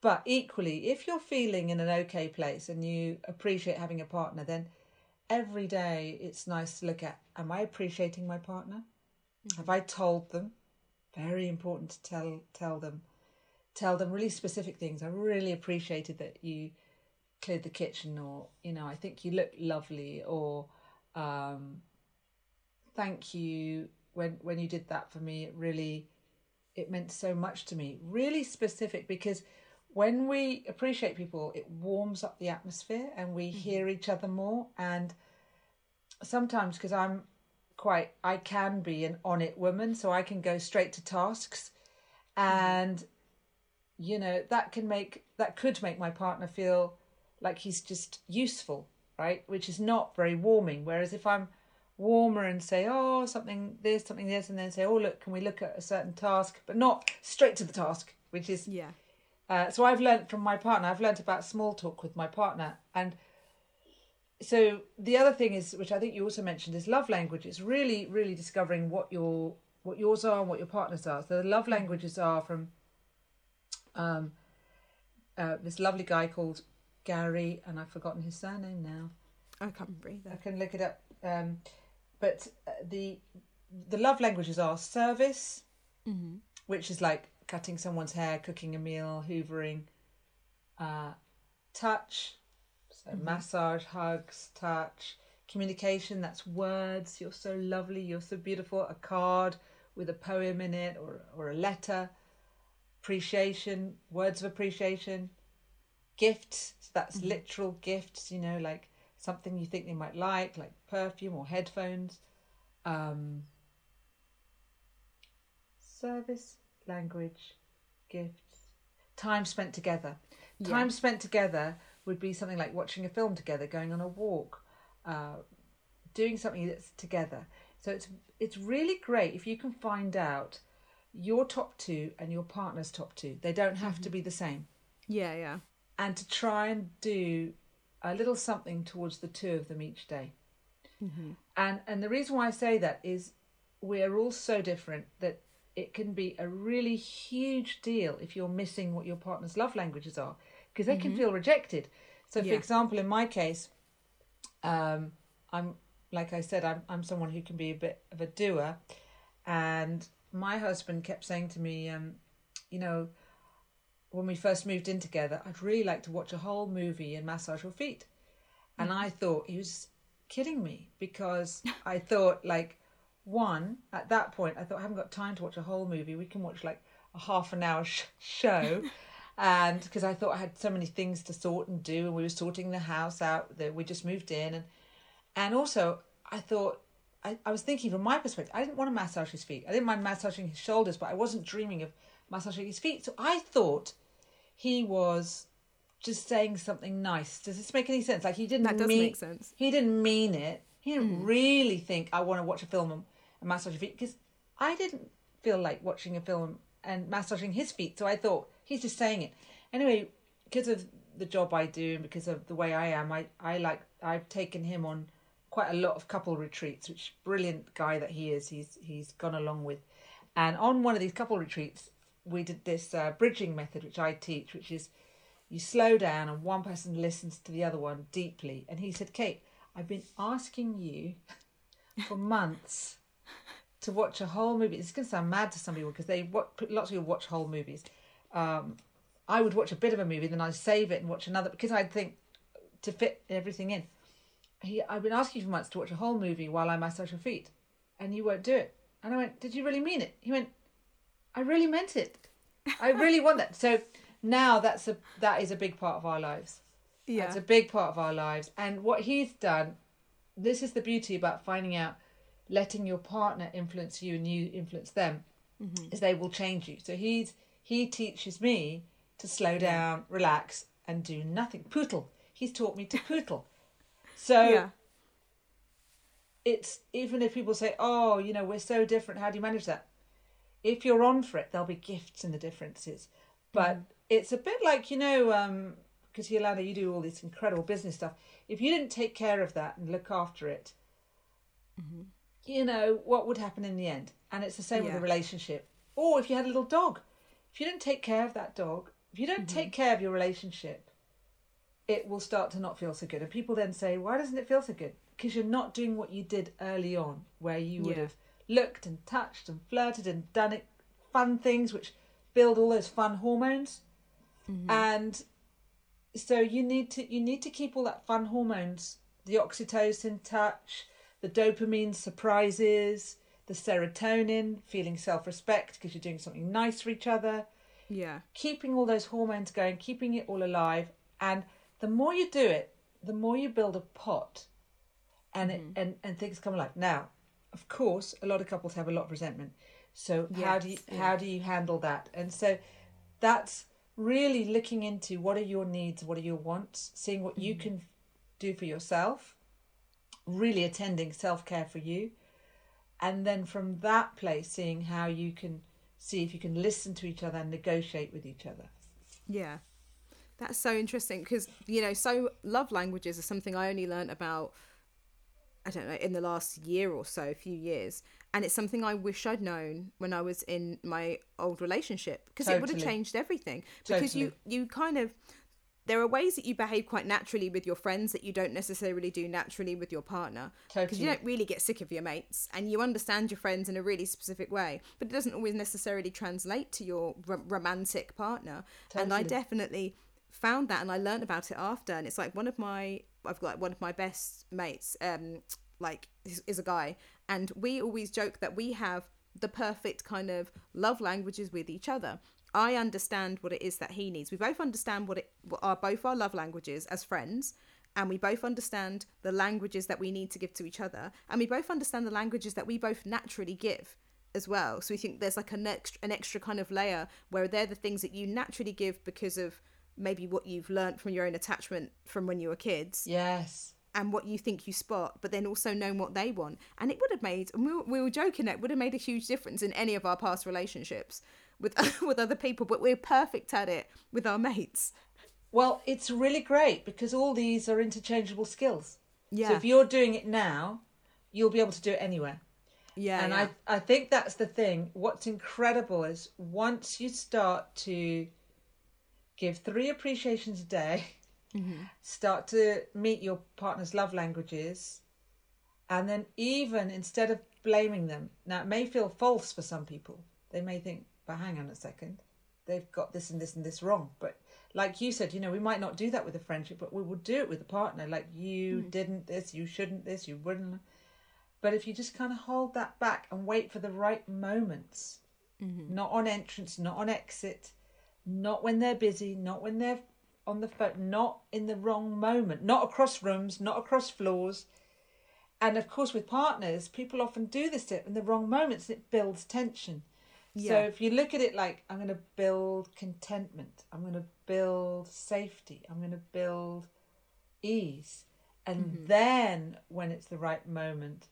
[SPEAKER 2] But equally, if you're feeling in an okay place and you appreciate having a partner, then every day it's nice to look at am I appreciating my partner? Have I told them? Very important to tell tell them. Tell them really specific things. I really appreciated that you cleared the kitchen or, you know, I think you look lovely or um thank you when when you did that for me. It really it meant so much to me. Really specific because when we appreciate people, it warms up the atmosphere and we mm-hmm. hear each other more. And sometimes, because I'm quite, I can be an on it woman, so I can go straight to tasks. Mm-hmm. And, you know, that can make, that could make my partner feel like he's just useful, right? Which is not very warming. Whereas if I'm warmer and say, oh, something this, something this, and then say, oh, look, can we look at a certain task, but not straight to the task, which is
[SPEAKER 1] Yeah.
[SPEAKER 2] Uh, so I've learned from my partner. I've learned about small talk with my partner, and so the other thing is, which I think you also mentioned, is love language. It's really, really discovering what your what yours are and what your partners are. So the love languages are from um, uh, this lovely guy called Gary, and I've forgotten his surname now.
[SPEAKER 1] I can't breathe.
[SPEAKER 2] I can look it up. Um, but uh, the the love languages are service,
[SPEAKER 1] Mm-hmm.
[SPEAKER 2] which is like cutting someone's hair, cooking a meal, hoovering, uh, touch, so massage, hugs, touch, communication, that's words, you're so lovely, you're so beautiful, a card with a poem in it or, or a letter, appreciation, words of appreciation, gifts, so that's literal gifts, you know, like something you think they might like, like perfume or headphones. Um, service, language, gifts, time spent together.
[SPEAKER 1] Yeah.
[SPEAKER 2] Time spent together would be something like watching a film together, going on a walk, uh, doing something that's together. So it's it's really great if you can find out your top two and your partner's top two. They don't have to be the same,
[SPEAKER 1] Yeah, yeah.
[SPEAKER 2] and to try and do a little something towards the two of them each day. And and the reason why I say that is we're all so different that it can be a really huge deal if you're missing what your partner's love languages are because they can feel rejected. So, for example, in my case, um, I'm like I said, I'm I'm someone who can be a bit of a doer, and my husband kept saying to me, um, you know, when we first moved in together, I'd really like to watch a whole movie and massage your feet. And I thought he was kidding me because I thought, like, one, at that point, I thought, I haven't got time to watch a whole movie. We can watch like a half an hour sh- show. and because I thought I had so many things to sort and do, and we were sorting the house out, that we just moved in. And, and also, I thought, I, I was thinking from my perspective, I didn't want to massage his feet. I didn't mind massaging his shoulders, but I wasn't dreaming of massaging his feet. So I thought he was just saying something nice. Does this make any sense? Like he didn't
[SPEAKER 1] That does
[SPEAKER 2] mean,
[SPEAKER 1] make sense.
[SPEAKER 2] He didn't mean it. He didn't really think I want to watch a film and, and massage your feet because I didn't feel like watching a film and massaging his feet. So I thought he's just saying it. Anyway, because of the job I do and because of the way I am, I, I like I've taken him on quite a lot of couple retreats, which brilliant guy that he is. He's he's gone along with, and on one of these couple retreats, we did this uh, bridging method, which I teach, which is you slow down and one person listens to the other one deeply. And he said, Kate, I've been asking you for months to watch a whole movie. Is going to sound mad to some people because they wa- lots of people watch whole movies. Um, I would watch a bit of a movie, then I'd save it and watch another because I'd think to fit everything in. He, I've been asking you for months to watch a whole movie while I massage your feet, and you won't do it. And I went, Did you really mean it? He went, I really meant it. I really want that. So now that's a that is a big part of our lives.
[SPEAKER 1] Yeah.
[SPEAKER 2] It's a big part of our lives. And what he's done, this is the beauty about finding out, letting your partner influence you and you influence them, mm-hmm. is they will change you. So he's he teaches me to slow down, relax, and do nothing. Poodle. He's taught me to poodle. So
[SPEAKER 1] yeah.
[SPEAKER 2] it's even if people say, "Oh, you know, we're so different. How do you manage that?" If you're on for it, there'll be gifts in the differences. But mm-hmm. it's a bit like you know, because Yolanda, you do all this incredible business stuff. If you didn't take care of that and look after it, mm-hmm. you know what would happen in the end. And it's the same with a relationship. Or if you had a little dog, if you didn't take care of that dog, if you don't take mm-hmm. care of your relationship, it will start to not feel so good. And people then say, why doesn't it feel so good? Because you're not doing what you did early on, where you would
[SPEAKER 1] Yeah.
[SPEAKER 2] have looked and touched and flirted and done it, fun things which build all those fun hormones. Mm-hmm. And so you need to you need to keep all that fun hormones, the oxytocin, touch, the dopamine surprises, the serotonin, feeling self-respect because you're doing something nice for each other.
[SPEAKER 1] Yeah.
[SPEAKER 2] keeping all those hormones going, keeping it all alive. And the more you do it, the more you build a pot and it, mm-hmm. and, and things come alive. Now, of course, a lot of couples have a lot of resentment. So how do you
[SPEAKER 1] Yes,
[SPEAKER 2] how do you handle that? And so that's really looking into what are your needs, what are your wants, seeing what you mm. can do for yourself, really attending self care for you, and then from that place seeing how you can see if you can listen to each other and negotiate with each other.
[SPEAKER 1] Yeah. That's so interesting because, you know, so love languages are something I only learnt about, I don't know, in the last year or so, a few years. And it's something I wish I'd known when I was in my old relationship because it would have changed everything. Because you, you kind of, there are ways that you behave quite naturally with your friends that you don't necessarily do naturally with your partner. Because you don't really get sick of your mates and you understand your friends in a really specific way, but it doesn't always necessarily translate to your ro- romantic partner. And I definitely found that and I learned about it after. And it's like one of my, I've got one of my best mates, um, like is, is a guy, and we always joke that we have the perfect kind of love languages with each other. I understand what it is that he needs. We both understand what it what are both our love languages as friends, and we both understand the languages that we need to give to each other, and we both understand the languages that we both naturally give as well. So we think there's like an extra, an extra kind of layer where they're the things that you naturally give because of maybe what you've learned from your own attachment from when you were kids
[SPEAKER 2] Yes.
[SPEAKER 1] and what you think you spot, but then also knowing what they want. And it would have made, and we were, we were joking, it would have made a huge difference in any of our past relationships with with other people. But we're perfect at it with our mates.
[SPEAKER 2] Well, it's really great because all these are interchangeable skills.
[SPEAKER 1] Yeah.
[SPEAKER 2] So if you're doing it now, you'll be able to do it anywhere.
[SPEAKER 1] Yeah,
[SPEAKER 2] and
[SPEAKER 1] yeah.
[SPEAKER 2] I, I think that's the thing. What's incredible is once you start to give three appreciations a day,
[SPEAKER 1] Mm-hmm.
[SPEAKER 2] start to meet your partner's love languages, and then even instead of blaming them, now it may feel false for some people. They may think, but hang on a second, they've got this and this and this wrong. But like you said, you know, we might not do that with a friendship, but we will do it with a partner. Like you didn't this, you shouldn't this, you wouldn't. But if you just kind of hold that back and wait for the right moments, not on entrance, not on exit, not when they're busy, not when they're on the phone, not in the wrong moment, not across rooms, not across floors. And of course, with partners, people often do this in the wrong moments and it builds tension.
[SPEAKER 1] Yeah.
[SPEAKER 2] So if you look at it like, I'm going to build contentment, I'm going to build safety, I'm going to build ease. And mm-hmm. then when it's the right moment,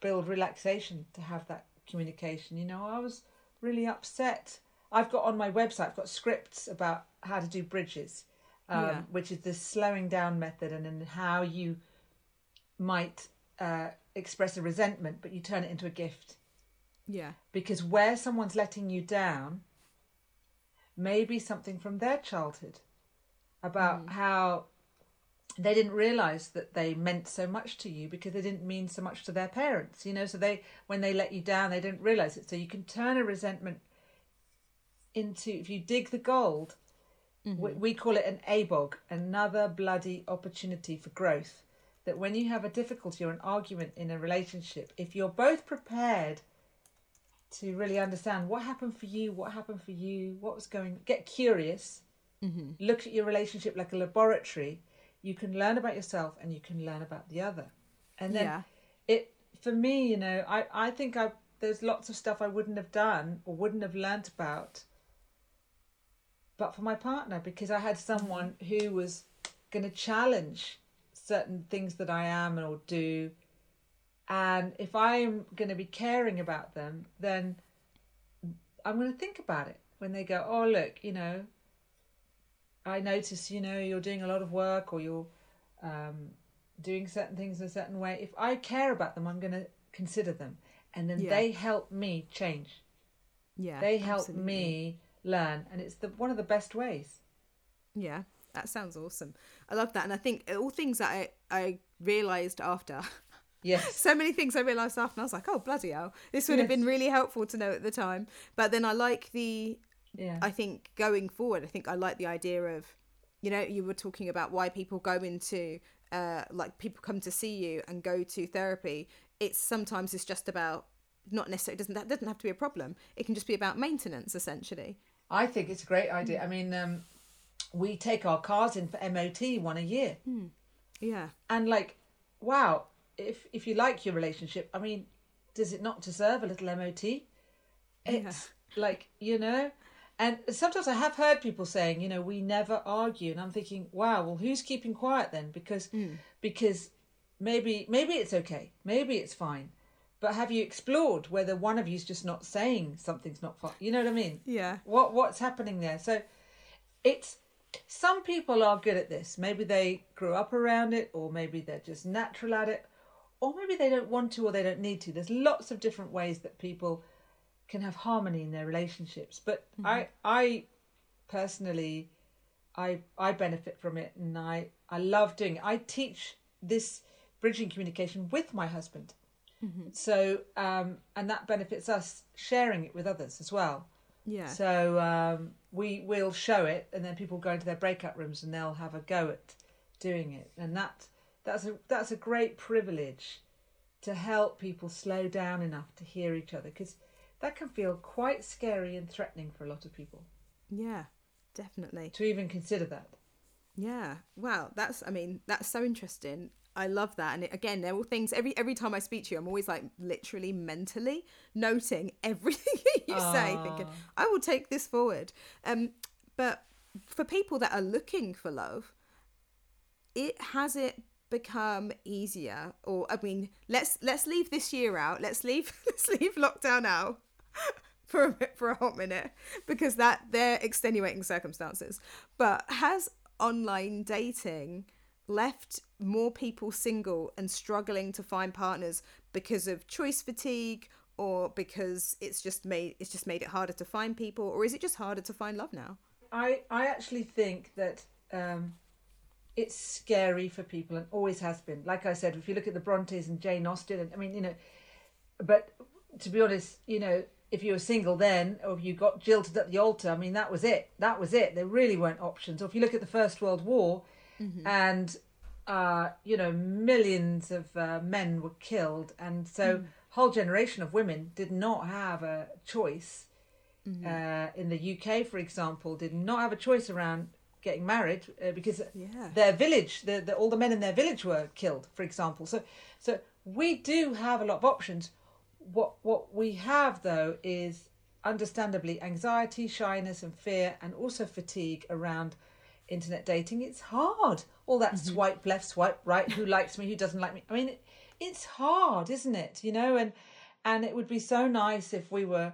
[SPEAKER 2] build relaxation to have that communication. You know, I was really upset. I've got on my website, I've got scripts about how to do bridges, um,
[SPEAKER 1] Yeah.
[SPEAKER 2] which is the slowing down method, and then how you might uh, express a resentment, but you turn it into a gift.
[SPEAKER 1] yeah,
[SPEAKER 2] Because where someone's letting you down may be something from their childhood about how they didn't realize that they meant so much to you because they didn't mean so much to their parents you know so they when they let you down they didn't realize it so you can turn a resentment into if you dig the gold we, mm-hmm. we call it an abog another bloody opportunity for growth. That when you have a difficulty or an argument in a relationship if you're both prepared to really understand what happened for you what happened for you what was going get curious mm-hmm. look at your relationship like a laboratory you can learn about yourself and you can learn about the other. And then
[SPEAKER 1] Yeah.
[SPEAKER 2] it for me you know i i think i there's lots of stuff i wouldn't have done or wouldn't have learnt about but for my partner because i had someone who was going to challenge certain things that i am or do and if i'm going to be caring about them then i'm going to think about it when they go oh look you know I notice, you know, you're doing a lot of work or you're um, doing certain things in a certain way. If I care about them, I'm going to consider them. And then
[SPEAKER 1] Yeah.
[SPEAKER 2] they help me change.
[SPEAKER 1] yeah.
[SPEAKER 2] they help
[SPEAKER 1] absolutely.
[SPEAKER 2] me learn. And it's the one of the best ways.
[SPEAKER 1] Yeah, that sounds awesome. I love that, and I think all things that I I realised after.
[SPEAKER 2] Yes.
[SPEAKER 1] so many things I realised after, and I was like, oh bloody hell, this would have been really helpful to know at the time. But then I like the
[SPEAKER 2] Yeah.
[SPEAKER 1] I think going forward, I think I like the idea of, you know, you were talking about why people go into, uh, like people come to see you and go to therapy. It's sometimes it's just about not necessarily doesn't that doesn't have to be a problem. It can just be about maintenance essentially.
[SPEAKER 2] I think it's a great idea. Mm. I mean, um, we take our cars in for MOT one a year, hmm.
[SPEAKER 1] Yeah.
[SPEAKER 2] and like, wow, if if you like your relationship, I mean, does it not deserve a little MOT? It's like you know, and sometimes I have heard people saying, you know, we never argue, and I'm thinking, wow, well, who's keeping quiet then? Because hmm. because maybe maybe it's okay, maybe it's fine, but have you explored whether one of you's just not saying something's not fine? You know what I mean?
[SPEAKER 1] Yeah.
[SPEAKER 2] What what's happening there? So it's some people are good at this. Maybe they grew up around it, or maybe they're just natural at it, or maybe they don't want to or they don't need to. There's lots of different ways that people can have harmony in their relationships. But mm-hmm. I I personally I I benefit from it and I I love doing it. I teach this bridging communication with my husband. So um and that benefits us sharing it with others as well.
[SPEAKER 1] Yeah.
[SPEAKER 2] So um, we will show it, and then people go into their breakout rooms and they'll have a go at doing it, and that that's a that's a great privilege to help people slow down enough to hear each other because that can feel quite scary and threatening for a lot of people
[SPEAKER 1] yeah. Definitely.
[SPEAKER 2] to even consider that.
[SPEAKER 1] Yeah. Wow. That's. I mean, that's so interesting. I love that. And it, again, they're all things. Every every time I speak to you, I'm always like literally mentally noting everything that you say, thinking I will take this forward. Um, but for people that are looking for love, it has it become easier or i mean let's let's leave this year out let's leave let's leave lockdown out for a bit, for a hot minute because that they're extenuating circumstances but has online dating left more people single and struggling to find partners because of choice fatigue or because it's just made it's just made it harder to find people or is it just harder to find love now
[SPEAKER 2] I I actually think that um, it's scary for people and always has been. Like I said, if you look at the Brontes and Jane Austen, and I mean, you know, but to be honest, you know, if you were single then, or if you got jilted at the altar, I mean, that was it. That was it. There really weren't options. Or if you look at the First World War, and uh, you know, millions of uh, men were killed, and so whole generation of women did not have a choice uh, in the UK, for example, did not have a choice around getting married uh, because
[SPEAKER 1] Yeah.
[SPEAKER 2] their village, the, the, all the men in their village were killed, for example. So, so we do have a lot of options. What what we have though is understandably anxiety, shyness, and fear, and also fatigue around internet dating. It's hard. All that mm-hmm. swipe left, swipe right. Who likes me? Who doesn't like me? I mean, it, it's hard, isn't it? You know, and and it would be so nice if we were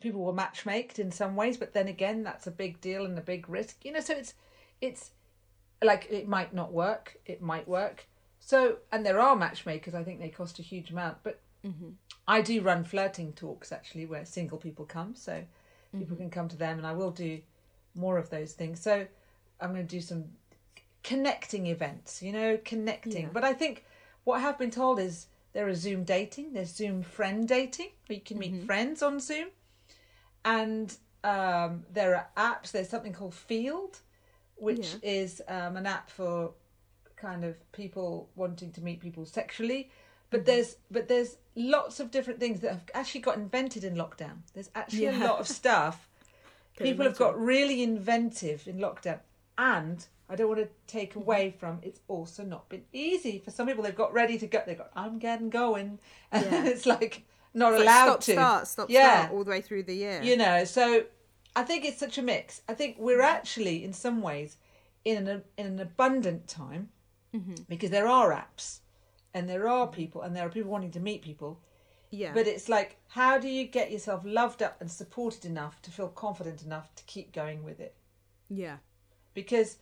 [SPEAKER 2] people were matchmaked in some ways, but then again, that's a big deal and a big risk. You know, so it's it's like it might not work, it might work. So, and there are matchmakers. I think they cost a huge amount, but mm-hmm. I do run flirting talks actually, where single people come, so people mm-hmm. can come to them, and I will do more of those things. So, I'm going to do some connecting events. You know, connecting.
[SPEAKER 1] Yeah.
[SPEAKER 2] But I think what I have been told is there is Zoom dating, there's Zoom friend dating, where you can meet friends on Zoom, and um, there are apps. There's something called Feeld, which is um, an app for kind of people wanting to meet people sexually. But there's but there's lots of different things that have actually got invented in lockdown. There's actually a lot of stuff. People have got really inventive in lockdown, and I don't want to take mm-hmm. away from it's also not been easy for some people. They've got ready to go. They've got I'm getting going, and
[SPEAKER 1] Yeah.
[SPEAKER 2] it's like not
[SPEAKER 1] It's like stop
[SPEAKER 2] to.
[SPEAKER 1] start stop
[SPEAKER 2] Yeah.
[SPEAKER 1] start all the way through the year
[SPEAKER 2] You know, so I think it's such a mix. I think we're mm-hmm. actually, in some ways, in an in an abundant time mm-hmm. because there are apps and there are people and there are people wanting to meet people.
[SPEAKER 1] yeah
[SPEAKER 2] But it's like, how do you get yourself loved up and supported enough to feel confident enough to keep going with it?
[SPEAKER 1] yeah
[SPEAKER 2] Because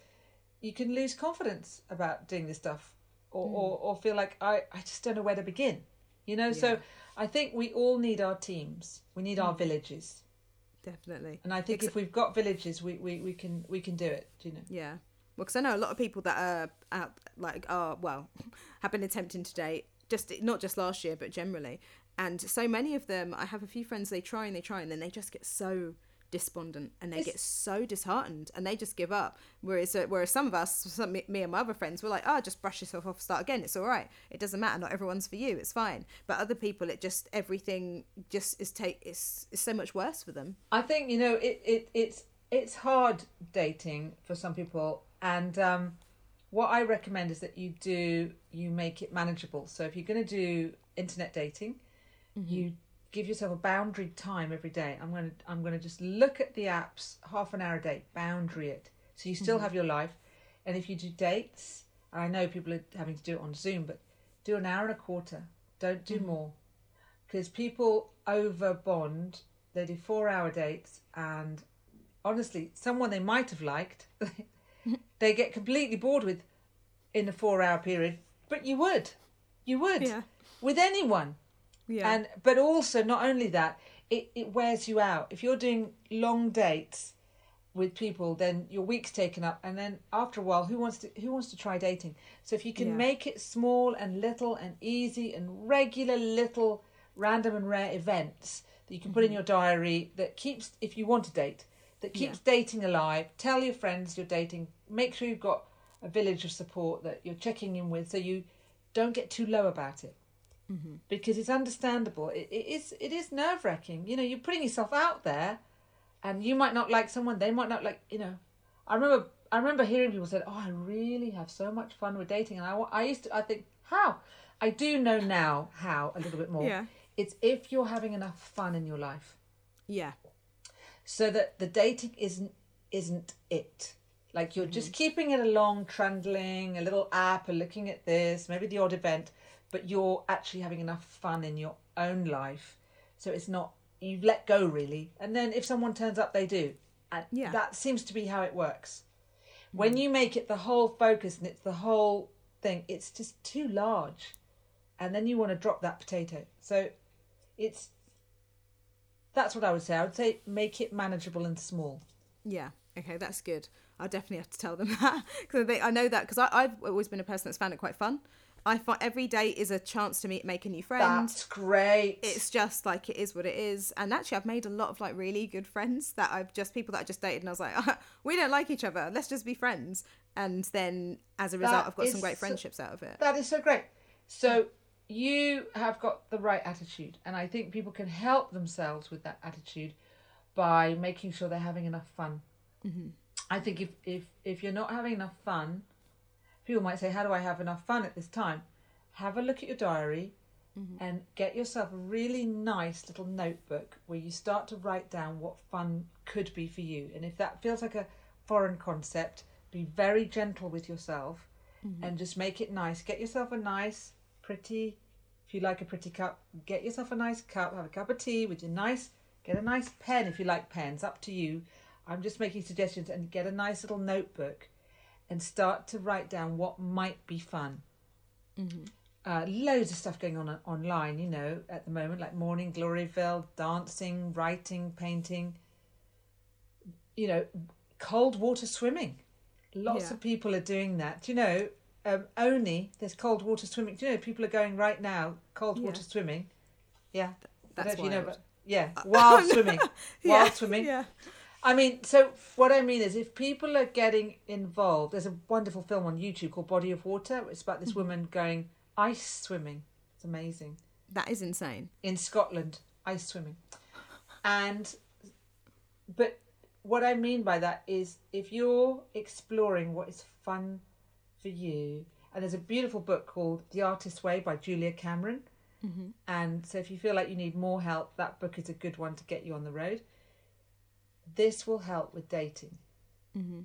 [SPEAKER 2] you can lose confidence about doing this stuff or, mm. or, or feel like, I, I just don't know where to begin. You know, so I think we all need our teams. We need our mm. villages.
[SPEAKER 1] definitely
[SPEAKER 2] And I think if we've got villages, we, we, we can we can do it. You know.
[SPEAKER 1] Yeah. Well, because I know a lot of people that are out, like, are, well, have been attempting to date, just not just last year, but generally. And so many of them, I have a few friends, they try and they try, and then they just get so despondent and they get so disheartened and they just give up. Whereas uh, whereas some of us some, me and my other friends were like oh just brush yourself off start again it's all right it doesn't matter not everyone's for you it's fine. But other people it just everything just is take it's, it's so much worse for them.
[SPEAKER 2] I think you know it, it it's it's hard dating for some people, and um, what I recommend is that you do you make it manageable. So if you're going to do internet dating, you give yourself a boundary time every day. I'm going to I'm going to just look at the apps half an hour a day, boundary it. So you still mm-hmm. have your life, and if you do dates, and I know people are having to do it on Zoom, but do an hour and a quarter. Don't do mm-hmm. more, because people over bond. They do four hour dates, and honestly, someone they might have liked, they get completely bored with in a four hour period. But you would, you would
[SPEAKER 1] Yeah.
[SPEAKER 2] with anyone.
[SPEAKER 1] Yeah
[SPEAKER 2] And but also not only that, it, it wears you out. If you're doing long dates with people, then your week's taken up, and then after a while, who wants to who wants to try dating? So if you can
[SPEAKER 1] Yeah.
[SPEAKER 2] make it small and little and easy and regular little random and rare events that you can put in mm-hmm. your diary that keeps if you want to date that keeps dating alive. Tell your friends you're dating. Make sure you've got a village of support that you're checking in with, so you don't get too low about it Mm-hmm. because it's understandable. It, it is it is nerve wracking. You know, you're putting yourself out there, and you might not like someone. They might not like. You know, I remember I remember hearing people say, "Oh, I really have so much fun with dating," and I I used to I think how I do know now how a little bit more.
[SPEAKER 1] Yeah.
[SPEAKER 2] It's if you're having enough fun in your life,
[SPEAKER 1] yeah
[SPEAKER 2] so that the dating isn't isn't it. Like you're just mm-hmm. keeping it along, trundling, a little app, or looking at this, maybe the odd event, but you're actually having enough fun in your own life. So it's not you've let go really. And then if someone turns up they do. And
[SPEAKER 1] Yeah.
[SPEAKER 2] that seems to be how it works. Mm. When you make it the whole focus and it's the whole thing, it's just too large. And then you want to drop that potato. So it's that's what I would say. I would say make it manageable and small.
[SPEAKER 1] Yeah. Okay, that's good. I'll definitely have to tell them that because I know that because I've always been a person that's found it quite fun. I find every day is a chance to meet, make a new friend.
[SPEAKER 2] That's great.
[SPEAKER 1] It's just like it is what it is, and actually, I've made a lot of like really good friends that I've just people that I just dated, and I was like, we don't like each other. Let's just be friends. And then as a result,
[SPEAKER 2] That
[SPEAKER 1] I've got some great
[SPEAKER 2] so-
[SPEAKER 1] friendships out of it.
[SPEAKER 2] That is so great. So you have got the right attitude, and I think people can help themselves with that attitude by making sure they're having enough fun.
[SPEAKER 1] Mm-hmm.
[SPEAKER 2] I think if if if you're not having enough fun, people might say, "How do I have enough fun at this time?" Have a look at your diary.
[SPEAKER 1] Mm-hmm.
[SPEAKER 2] And get yourself a really nice little notebook where you start to write down what fun could be for you. And if that feels like a foreign concept, be very gentle with yourself and just make it nice. Get yourself a nice, pretty, if you like a pretty cup, get yourself a nice cup, have a cup of tea with your nice, get a nice pen if you like pens, up to you. I'm just making suggestions and get a nice little notebook and start to write down what might be fun. Uh, loads of stuff going on online, you know, at the moment, like Morning Gloryville, dancing, writing, painting, you know, cold water swimming. Lots
[SPEAKER 1] Yeah.
[SPEAKER 2] of people are doing that. Do you know, um, Oni, there's cold water swimming. Do you know, people are going right now, cold
[SPEAKER 1] Yeah.
[SPEAKER 2] water swimming. Yeah. I don't
[SPEAKER 1] That's
[SPEAKER 2] know if you know, but yeah, wild swimming. Wild
[SPEAKER 1] yeah,
[SPEAKER 2] swimming.
[SPEAKER 1] Yeah.
[SPEAKER 2] I mean, so what I mean is, if people are getting involved, there's a wonderful film on YouTube called Body of Water. It's about this mm-hmm. woman going ice swimming. It's amazing
[SPEAKER 1] That is insane.
[SPEAKER 2] in Scotland, ice swimming. And, but what I mean by that is, if you're exploring what is fun for you, and there's a beautiful book called The Artist's Way by Julia Cameron. Mm-hmm. And so, if you feel like you need more help, that book is a good one to get you on the road. This will help with dating. Mm-hmm.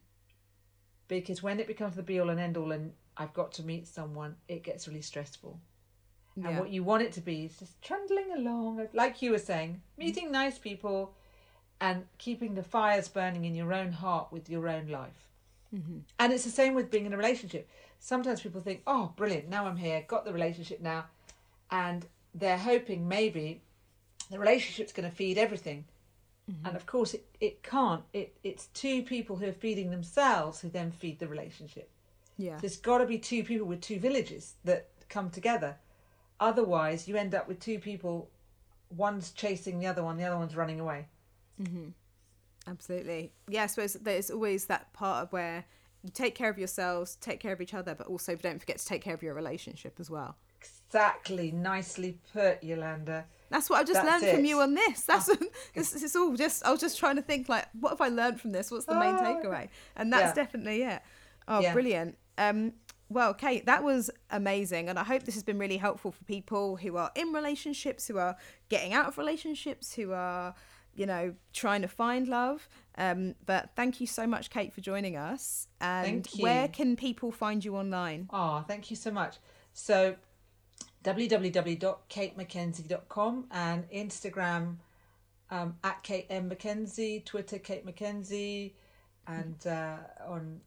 [SPEAKER 2] Because when it becomes the be all and end all, and I've got to meet someone, it gets really stressful. And what you want it to be is just trundling along, like you were saying, meeting nice people and keeping the fires burning in your own heart with your own life. Mm-hmm. And it's the same with being in a relationship. Sometimes people think, oh, brilliant, now I'm here, got the relationship now. And they're hoping maybe the relationship's going to feed everything. Mm-hmm. And of course, it, it can't. It, it's two people who are feeding themselves who then feed the relationship.
[SPEAKER 1] Yeah.
[SPEAKER 2] There's got to be two people with two villages that come together. Otherwise, you end up with two people, one's chasing the other one, the other one's running away. Mm-hmm.
[SPEAKER 1] Absolutely. Yeah, I suppose there's always that part of where you take care of yourselves, take care of each other, but also don't forget to take care of your relationship as well.
[SPEAKER 2] Exactly. Nicely put, Yolanda.
[SPEAKER 1] That's what I've just
[SPEAKER 2] That's
[SPEAKER 1] learned from you on this. That's it's, it's all just I was just trying to think like what have I learned from this? What's the main
[SPEAKER 2] Oh,
[SPEAKER 1] takeaway? And that's
[SPEAKER 2] yeah.
[SPEAKER 1] definitely it. Oh,
[SPEAKER 2] Yeah.
[SPEAKER 1] brilliant. Um well, Kate, that was amazing and I hope this has been really helpful for people who are in relationships, who are getting out of relationships, who are you know, trying to find love. Um, but thank you so much, Kate, for joining us. And
[SPEAKER 2] Thank you.
[SPEAKER 1] where can people find you online?
[SPEAKER 2] Oh, thank you so much. So, www.katemckenzie.com and Instagram um, at Kate M. Mackenzie, Twitter Kate Mackenzie, and uh, on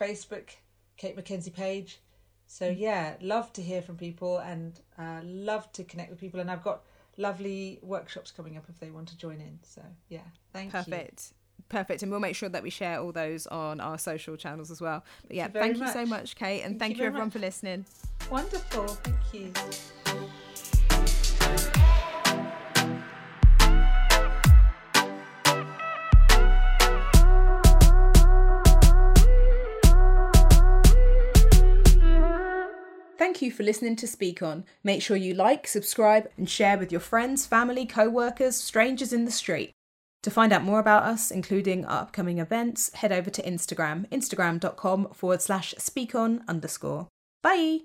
[SPEAKER 2] Facebook Kate Mackenzie page. So yeah, love to hear from people and uh, love to connect with people. And I've got lovely workshops coming up if they want to join in. So yeah, thank you.
[SPEAKER 1] Perfect. Perfect. And we'll make sure that we share all those on our social channels as well. But yeah,
[SPEAKER 2] you
[SPEAKER 1] thank you so
[SPEAKER 2] much.
[SPEAKER 1] much, Kate. And thank,
[SPEAKER 2] Thank
[SPEAKER 1] you,
[SPEAKER 2] you
[SPEAKER 1] everyone
[SPEAKER 2] much.
[SPEAKER 1] for listening.
[SPEAKER 2] Wonderful. Thank you.
[SPEAKER 1] Thank you for listening to Speak On. Make sure you like, subscribe, and share with your friends, family, co workers, strangers in the street. To find out more about us, including our upcoming events, head over to Instagram, instagram.com forward slash speakon underscore. Bye!